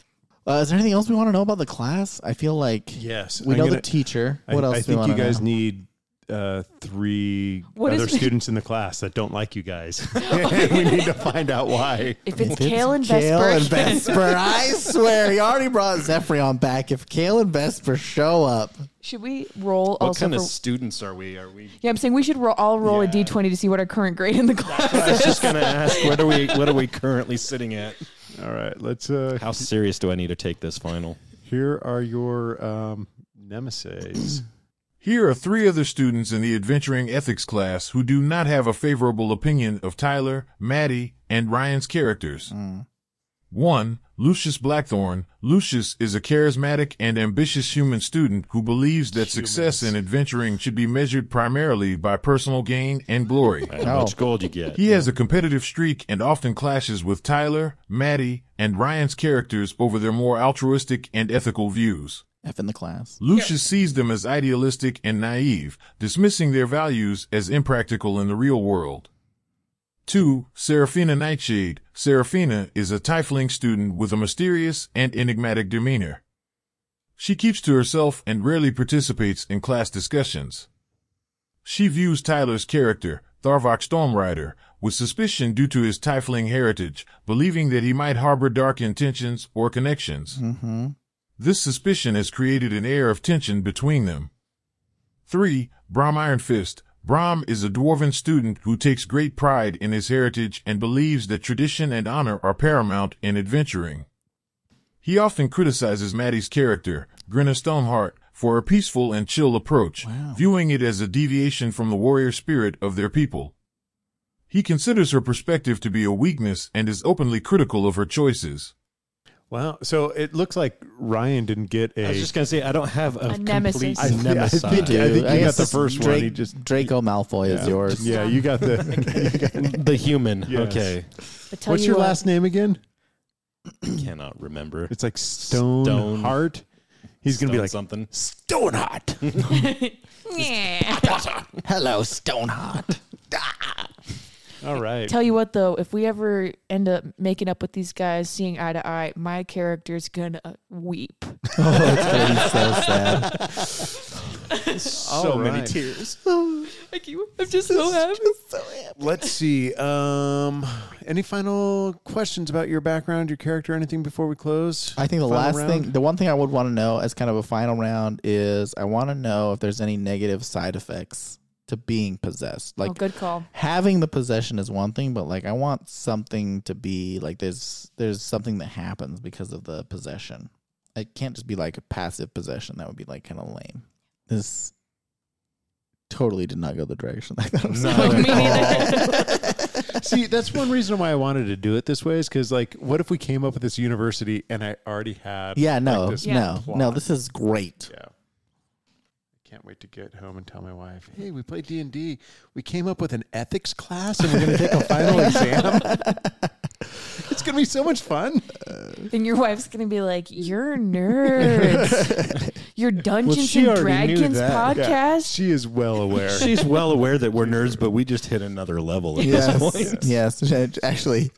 [SPEAKER 3] Uh, is there anything else we want to know about the class? I feel like
[SPEAKER 2] Yes.
[SPEAKER 3] we
[SPEAKER 2] I'm
[SPEAKER 3] know
[SPEAKER 2] gonna-
[SPEAKER 3] the teacher.
[SPEAKER 2] I,
[SPEAKER 3] What else?
[SPEAKER 2] I
[SPEAKER 3] do we
[SPEAKER 2] think you
[SPEAKER 3] wanna
[SPEAKER 2] guys
[SPEAKER 3] know?
[SPEAKER 2] need uh, three
[SPEAKER 4] What is
[SPEAKER 2] other students in the class that don't like you guys. we need to find out why.
[SPEAKER 4] If it's
[SPEAKER 3] If it's
[SPEAKER 4] Kale and
[SPEAKER 3] Kale
[SPEAKER 4] Vesper,
[SPEAKER 3] and Vesper, I swear he already brought Zephyrion back. If Kale and Vesper show up,
[SPEAKER 4] should we roll
[SPEAKER 5] What
[SPEAKER 4] also
[SPEAKER 5] kind
[SPEAKER 4] for,
[SPEAKER 5] of students are we? Are we?
[SPEAKER 4] Yeah, I'm saying we should roll, all roll
[SPEAKER 2] Yeah.
[SPEAKER 4] a d20 to see what our current grade in the class
[SPEAKER 5] I was just gonna ask, what are we? What are we currently sitting at?
[SPEAKER 2] All right. Let's. Uh,
[SPEAKER 5] How serious do I need to take this final?
[SPEAKER 2] here are your um, nemesis.
[SPEAKER 1] Here are three other students in the adventuring ethics class who do not have a favorable opinion of Tyler, Maddie, and Ryan's characters. 1. Lucius Blackthorne. Lucius is a charismatic and ambitious human student who believes that success in adventuring should be measured primarily by personal gain and glory.
[SPEAKER 5] How much gold you get?
[SPEAKER 1] He has a competitive streak and often clashes with Tyler, Maddie, and Ryan's characters over their more altruistic and ethical views.
[SPEAKER 3] F in the class.
[SPEAKER 1] Lucius sees them as idealistic and naive, dismissing their values as impractical in the real world. 2. Seraphina Nightshade. Seraphina is a Tiefling student with a mysterious and enigmatic demeanor. She keeps to herself and rarely participates in class discussions. She views Tyler's character, Tharvok Stormrider, with suspicion due to his Tiefling heritage, believing that he might harbor dark intentions or connections.
[SPEAKER 3] Mm-hmm.
[SPEAKER 1] This suspicion has created an air of tension between them. 3. Brom Ironfist. Brom is a dwarven student who takes great pride in his heritage and believes that tradition and honor are paramount in adventuring. He often criticizes Maddie's character, Grinna Stoneheart, for a peaceful and chill approach, viewing it as a deviation from the warrior spirit of their people. He considers her perspective to be a weakness and is openly critical of her choices.
[SPEAKER 2] Wow. So it looks like Ryan didn't get a.
[SPEAKER 5] I was just gonna say I don't have a,
[SPEAKER 4] A nemesis.
[SPEAKER 5] complete
[SPEAKER 4] I-
[SPEAKER 2] I
[SPEAKER 5] nemesis.
[SPEAKER 2] think- I think you got the
[SPEAKER 3] this
[SPEAKER 2] first one.
[SPEAKER 3] Drake-
[SPEAKER 2] He just-
[SPEAKER 3] Draco Malfoy is yours.
[SPEAKER 2] Yeah, you got the. you got-
[SPEAKER 5] the human.
[SPEAKER 2] Yes.
[SPEAKER 5] Okay,
[SPEAKER 2] what's
[SPEAKER 4] you
[SPEAKER 2] your
[SPEAKER 4] what,
[SPEAKER 2] last name again?
[SPEAKER 5] cannot remember.
[SPEAKER 2] It's like Stone,
[SPEAKER 5] Stone-
[SPEAKER 2] Heart. He's gonna be
[SPEAKER 5] Stone
[SPEAKER 2] like
[SPEAKER 5] something.
[SPEAKER 2] Stoneheart.
[SPEAKER 4] Yeah.
[SPEAKER 3] Hello, Stoneheart. Ah.
[SPEAKER 2] All right.
[SPEAKER 4] Tell you what though, if we ever end up making up with these guys, seeing eye to eye, my character's gonna weep.
[SPEAKER 3] oh, it's gonna be so sad.
[SPEAKER 5] So
[SPEAKER 2] All
[SPEAKER 5] many tears.
[SPEAKER 4] Thank you. I'm just so happy. just so happy.
[SPEAKER 2] Let's see. Um, any final questions about your background, your character, anything before we close?
[SPEAKER 3] I think the
[SPEAKER 2] Final
[SPEAKER 3] last
[SPEAKER 2] round?
[SPEAKER 3] thing, the one thing I would want to know as kind of a final round is I want to know if there's any negative side effects to being possessed. Oh, like
[SPEAKER 4] oh, good call.
[SPEAKER 3] having the possession is one thing, but like I want something to be like there's there's something that happens because of the possession. It can't just be like a passive possession. That would be like kind of lame. This totally did not go the direction I thought it was
[SPEAKER 5] Not
[SPEAKER 3] going.
[SPEAKER 4] Me neither.
[SPEAKER 2] See, that's one reason why I wanted to do it this way is because, like, what if we came up with this university and I already had?
[SPEAKER 3] Yeah,
[SPEAKER 2] like,
[SPEAKER 3] no,
[SPEAKER 2] this
[SPEAKER 3] no,
[SPEAKER 2] plot?
[SPEAKER 3] no. This is great.
[SPEAKER 2] Yeah. I can't wait to get home and tell my wife, "Hey, we played D and D. We came up with an ethics class, and we're going to take a final exam. it's going to be so much fun."
[SPEAKER 4] And your wife's gonna be like, "You're nerds. Your Dungeons
[SPEAKER 2] she
[SPEAKER 4] and
[SPEAKER 2] already knew
[SPEAKER 4] Dragons
[SPEAKER 2] that. Yeah.
[SPEAKER 4] podcast."
[SPEAKER 2] She is well aware.
[SPEAKER 5] She's well aware that we're nerds, but we just hit another level at this point.
[SPEAKER 3] Yes, yes. Actually,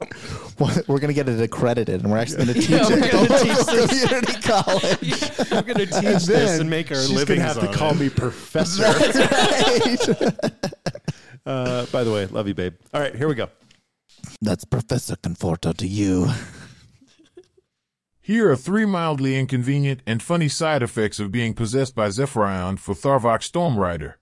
[SPEAKER 3] we're going to get it accredited, and we're actually going to teach
[SPEAKER 4] Yeah, we're
[SPEAKER 3] it
[SPEAKER 4] gonna
[SPEAKER 3] at
[SPEAKER 4] teach
[SPEAKER 3] local community college.
[SPEAKER 5] We're gonna teach
[SPEAKER 2] and
[SPEAKER 5] this
[SPEAKER 2] then
[SPEAKER 5] and make our
[SPEAKER 2] she's
[SPEAKER 5] livings
[SPEAKER 2] gonna have to call
[SPEAKER 5] it.
[SPEAKER 2] Me professor.
[SPEAKER 3] That's right.
[SPEAKER 2] Uh, By the way, love you, babe. All right, here we go.
[SPEAKER 3] That's Professor Conforto to you.
[SPEAKER 1] Here are three mildly inconvenient and funny side effects of being possessed by Zephyrion for Tharvok Stormrider.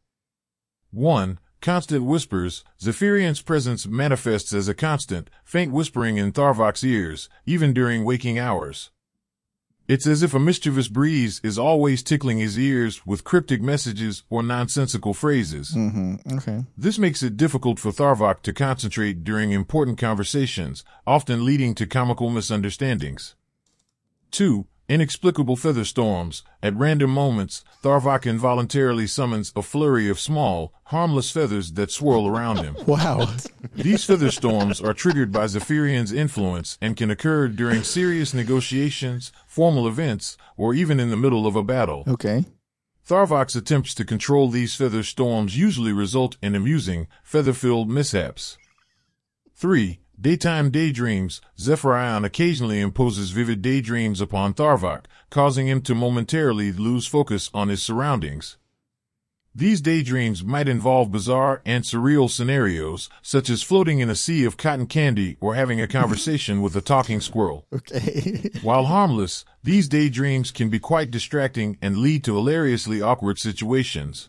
[SPEAKER 1] 1. Constant whispers. Zephyrion's presence manifests as a constant, faint whispering in Tharvok's ears, even during waking hours. It's as if a mischievous breeze is always tickling his ears with cryptic messages or nonsensical phrases.
[SPEAKER 3] Mm-hmm. Okay.
[SPEAKER 1] This makes it difficult for Tharvok to concentrate during important conversations, often leading to comical misunderstandings. 2. Inexplicable feather storms. At random moments, Tharvok involuntarily summons a flurry of small, harmless feathers that swirl around him.
[SPEAKER 3] Wow.
[SPEAKER 1] These feather storms are triggered by Zephyrion's influence and can occur during serious negotiations, formal events, or even in the middle of a battle.
[SPEAKER 3] okay.
[SPEAKER 1] Tharvok's attempts to control these feather storms usually result in amusing, feather-filled mishaps. 3. Daytime daydreams. Zephyrion occasionally imposes vivid daydreams upon Tharvok, causing him to momentarily lose focus on his surroundings. These daydreams might involve bizarre and surreal scenarios, such as floating in a sea of cotton candy or having a conversation with a talking squirrel.
[SPEAKER 3] Okay.
[SPEAKER 1] While harmless, these daydreams can be quite distracting and lead to hilariously awkward situations.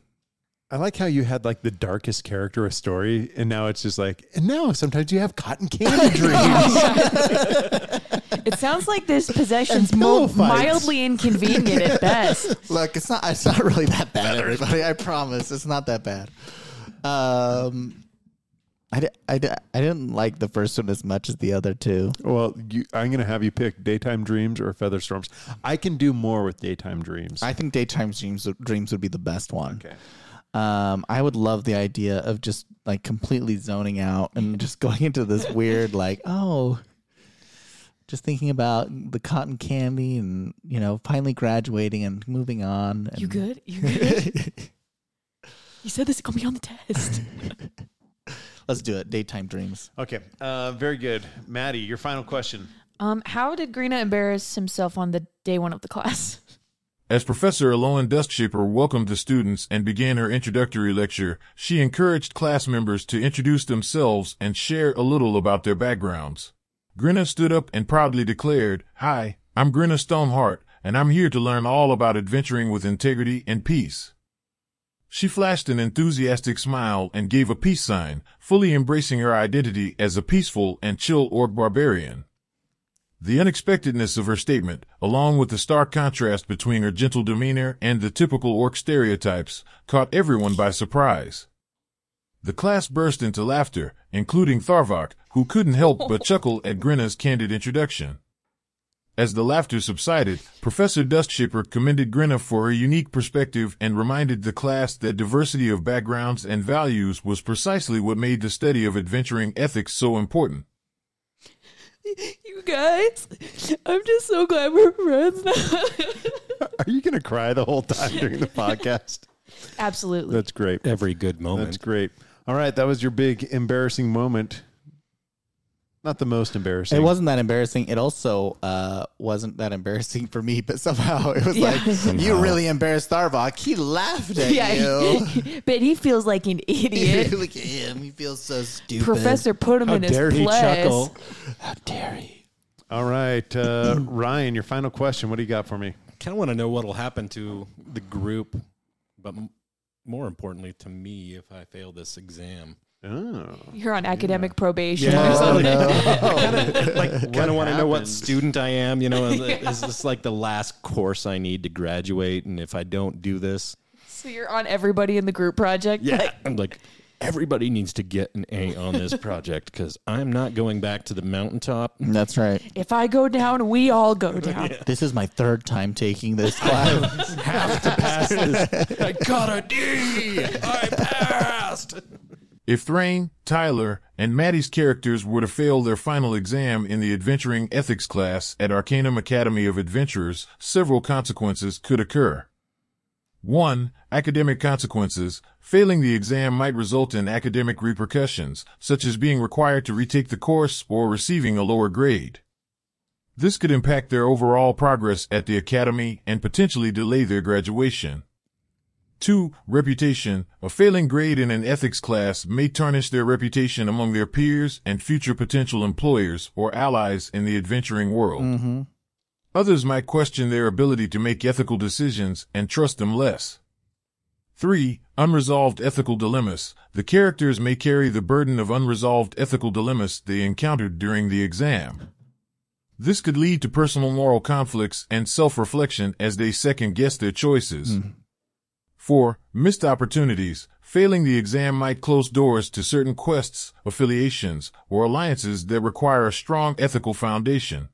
[SPEAKER 2] I like how you had like the darkest character of story, and now it's just like, and now sometimes you have cotton candy dreams.
[SPEAKER 4] It sounds like this possession's mo- mildly inconvenient at best.
[SPEAKER 3] Look, it's not. It's not really that bad, everybody. I promise, it's not that bad. Um, I, di- I, di- I didn't like the first one as much as the other two.
[SPEAKER 2] well, you, I'm going to have you pick daytime dreams or feather storms. I can do more with daytime dreams.
[SPEAKER 3] I think daytime dreams dreams would be the best one.
[SPEAKER 2] okay.
[SPEAKER 3] Um, I would love the idea of just like completely zoning out and just going into this weird like, oh, just thinking about the cotton candy and you know finally graduating and moving on. And
[SPEAKER 4] You good? You good? You said this is gonna be on the test.
[SPEAKER 3] Let's do it. Daytime dreams.
[SPEAKER 2] Okay. Uh, very good. Maddie, your final question.
[SPEAKER 4] Um, how did Grina embarrass himself on the day one of the class?
[SPEAKER 1] As Professor Aloan Dustshaper welcomed the students and began her introductory lecture, she encouraged class members to introduce themselves and share a little about their backgrounds. Grinna stood up and proudly declared, Hi, I'm Grinna Stoneheart, and I'm here to learn all about adventuring with integrity and peace. She flashed an enthusiastic smile and gave a peace sign, fully embracing her identity as a peaceful and chill orc barbarian. The unexpectedness of her statement, along with the stark contrast between her gentle demeanor and the typical orc stereotypes, caught everyone by surprise. The class burst into laughter, including Tharvok, who couldn't help but chuckle at Grinna's candid introduction. As the laughter subsided, Professor Dustshaper commended Grinna for her unique perspective and reminded the class that diversity of backgrounds and values was precisely what made the study of adventuring ethics so important.
[SPEAKER 4] You guys, I'm just so glad we're friends now.
[SPEAKER 2] Are you going to cry the whole time during the podcast?
[SPEAKER 4] Absolutely.
[SPEAKER 2] That's great.
[SPEAKER 5] Every good moment.
[SPEAKER 2] That's great. All right. That was your big embarrassing moment. Not the most embarrassing.
[SPEAKER 3] It wasn't that embarrassing. It also uh, wasn't that embarrassing for me, but somehow it was
[SPEAKER 4] Yeah.
[SPEAKER 3] like you really embarrassed Starbuck. He laughed at
[SPEAKER 4] yeah,
[SPEAKER 3] you.
[SPEAKER 4] but he feels like an idiot.
[SPEAKER 3] Look at him. He feels so stupid.
[SPEAKER 4] Professor put him
[SPEAKER 5] How
[SPEAKER 4] in his
[SPEAKER 5] dare he
[SPEAKER 4] place.
[SPEAKER 5] chuckle?
[SPEAKER 3] How dare he?
[SPEAKER 2] All right. Uh, Ryan, your final question. What do you got for me?
[SPEAKER 5] kind of want to know what will happen to the group, but m- more importantly to me if I fail this exam.
[SPEAKER 2] Oh.
[SPEAKER 4] You're on academic probation.
[SPEAKER 5] Yeah.
[SPEAKER 4] or oh, something.
[SPEAKER 5] kind of like kind of want to know what student I am. You know, is this like the last course I need to graduate? And if I don't do this,
[SPEAKER 4] So you're on everybody in the group project. Like,
[SPEAKER 5] I'm like everybody needs to get an A on this project because I'm not going back to the mountaintop.
[SPEAKER 3] That's right.
[SPEAKER 4] if I go down, we all go down.
[SPEAKER 3] This is my third time taking this class.
[SPEAKER 5] Have to pass this. I got a D. I passed.
[SPEAKER 1] If Thrain, Tyler, and Maddie's characters were to fail their final exam in the Adventuring Ethics class at Arcanum Academy of Adventurers, several consequences could occur. 1. Academic consequences. Failing the exam might result in academic repercussions, such as being required to retake the course or receiving a lower grade. This could impact their overall progress at the academy and potentially delay their graduation. 2. Reputation. A failing grade in an ethics class may tarnish their reputation among their peers and future potential employers or allies in the adventuring world.
[SPEAKER 3] Mm-hmm.
[SPEAKER 1] Others might question their ability to make ethical decisions and trust them less. 3. Unresolved ethical dilemmas. The characters may carry the burden of unresolved ethical dilemmas they encountered during the exam. This could lead to personal moral conflicts and self-reflection as they second-guess their choices. 4. Missed opportunities. Failing the exam might close doors to certain quests, affiliations, or alliances that require a strong ethical foundation.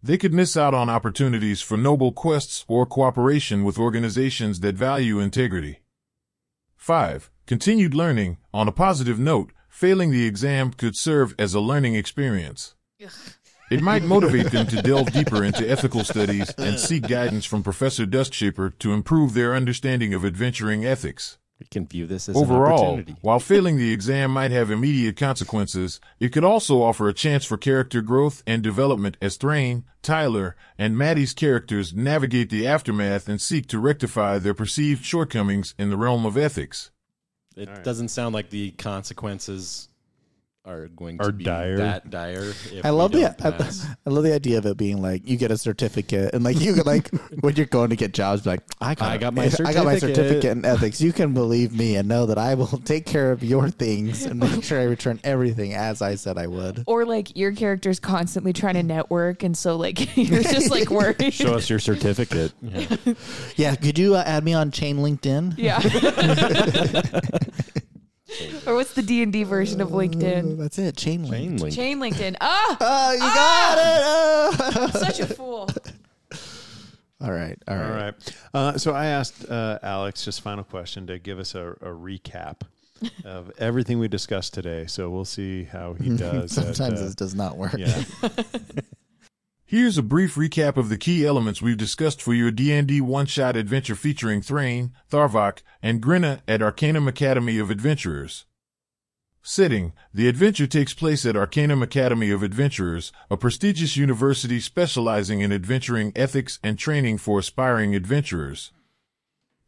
[SPEAKER 1] They could miss out on opportunities for noble quests or cooperation with organizations that value integrity. 5. Continued learning. On a positive note, failing the exam could serve as a learning experience. It might motivate them to delve deeper into ethical studies and seek guidance from Professor Duskshaper to improve their understanding of adventuring ethics.
[SPEAKER 5] We can view this as an
[SPEAKER 1] Overall,
[SPEAKER 5] opportunity.
[SPEAKER 1] while failing the exam might have immediate consequences, it could also offer a chance for character growth and development as Thrain, Tyler, and Maddie's characters navigate the aftermath and seek to rectify their perceived shortcomings in the realm of ethics.
[SPEAKER 5] It
[SPEAKER 2] All right.
[SPEAKER 5] doesn't sound like the consequences are going to
[SPEAKER 2] Are
[SPEAKER 5] be
[SPEAKER 2] dire.
[SPEAKER 5] that dire. If
[SPEAKER 3] I love the I. I love the idea of it being like you get a certificate and like you could like when you're going to get jobs, like I got,
[SPEAKER 5] I got my
[SPEAKER 3] I got my
[SPEAKER 5] certificate."
[SPEAKER 3] certificate in ethics. You can believe me and know that I will take care of your things and make sure I return everything as I said I would.
[SPEAKER 4] Or like your character's constantly trying to network, and so like you're just like worried.
[SPEAKER 2] Show us your certificate.
[SPEAKER 3] Yeah, could you uh, add me on Chain LinkedIn?
[SPEAKER 4] Yeah. Or what's the D and D version of
[SPEAKER 3] Uh,
[SPEAKER 4] LinkedIn?
[SPEAKER 3] that's it. Chain link.
[SPEAKER 5] Chain link.
[SPEAKER 4] Chain LinkedIn. Ah,
[SPEAKER 3] Oh, you got it. Oh.
[SPEAKER 4] such a fool.
[SPEAKER 3] all right, all right.
[SPEAKER 2] All right. Uh, so I asked uh, Alex, just final question, to give us a, a recap of everything we discussed today. So we'll see how he does. at,
[SPEAKER 3] Sometimes
[SPEAKER 2] uh,
[SPEAKER 3] this does not work.
[SPEAKER 2] yeah.
[SPEAKER 1] Here's a brief recap of the key elements we've discussed for your D&D one-shot adventure featuring Thrain, Tharvok, and Grinna at Arcanum Academy of Adventurers. Setting: The adventure takes place at Arcanum Academy of Adventurers, a prestigious university specializing in adventuring ethics and training for aspiring adventurers.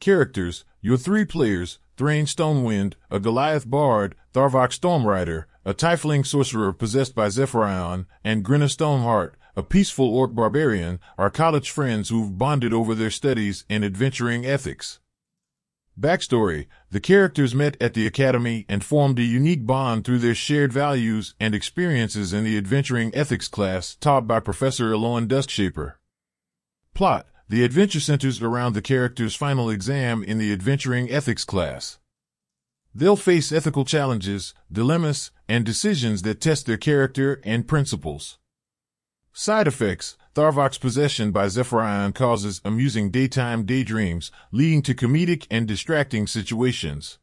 [SPEAKER 1] Characters: Your three players, Thrain Stonewind, a Goliath Bard, Tharvok Stormrider, a Tiefling sorcerer possessed by Zephyrion, and Grinna Stoneheart, a peaceful orc barbarian, are college friends who've bonded over their studies in adventuring ethics. Backstory The characters met at the Academy and formed a unique bond through their shared values and experiences in the adventuring ethics class taught by Professor Eloan Duskshaper. Plot The adventure centers around the characters' final exam in the adventuring ethics class. They'll face ethical challenges, dilemmas, and decisions that test their character and principles. Side effects Tharvok's possession by Zephyrion causes amusing daytime daydreams, leading to comedic and distracting situations.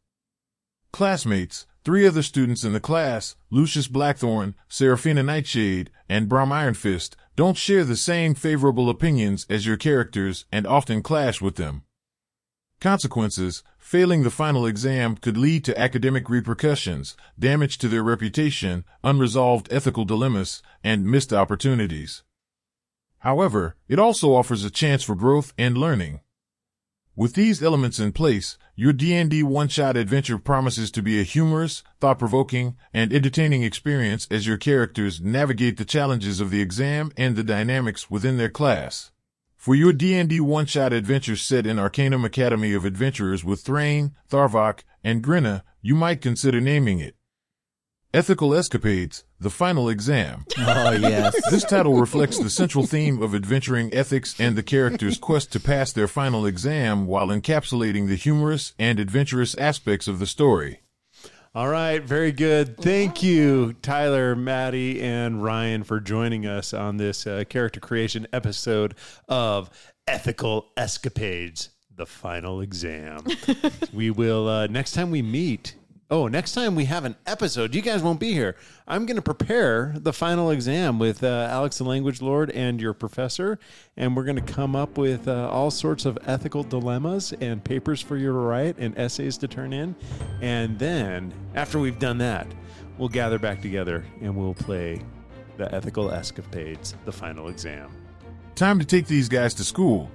[SPEAKER 1] Classmates Three other students in the class, Lucius Blackthorn, Seraphina Nightshade, and Brom Ironfist, don't share the same favorable opinions as your characters and often clash with them. Consequences Failing the final exam could lead to academic repercussions, damage to their reputation, unresolved ethical dilemmas, and missed opportunities. However, it also offers a chance for growth and learning. With these elements in place, your D&D one-shot adventure promises to be a humorous, thought-provoking, and entertaining experience as your characters navigate the challenges of the exam and the dynamics within their class. For your D&D one-shot adventure set in Arcanum Academy of Adventurers with Thrain, Tharvok, and Grinna, you might consider naming it Ethical Escapades, The Final Exam.
[SPEAKER 3] Oh yes.
[SPEAKER 1] This title reflects the central theme of adventuring ethics and the character's quest to pass their final exam while encapsulating the humorous and adventurous aspects of the story.
[SPEAKER 2] All right, very good. Thank you, Tyler, Maddie, and Ryan, for joining us on this uh, character creation episode of Ethical Escapades, the final exam. we will, uh, next time we meet, oh, next time we have an episode, you guys won't be here. I'm going to prepare the final exam with uh, Alex the Language Lord and your professor, and we're going to come up with uh, all sorts of ethical dilemmas and papers for you to write and essays to turn in. And then, after we've done that, we'll gather back together and we'll play the Ethical Escapades, the final exam.
[SPEAKER 1] Time to take these guys to school.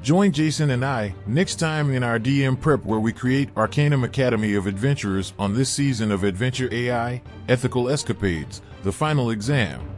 [SPEAKER 1] Join Jason and I next time in our DM prep where we create Arcanum Academy of Adventurers on this season of Adventure AI Ethical Escapades, the final exam.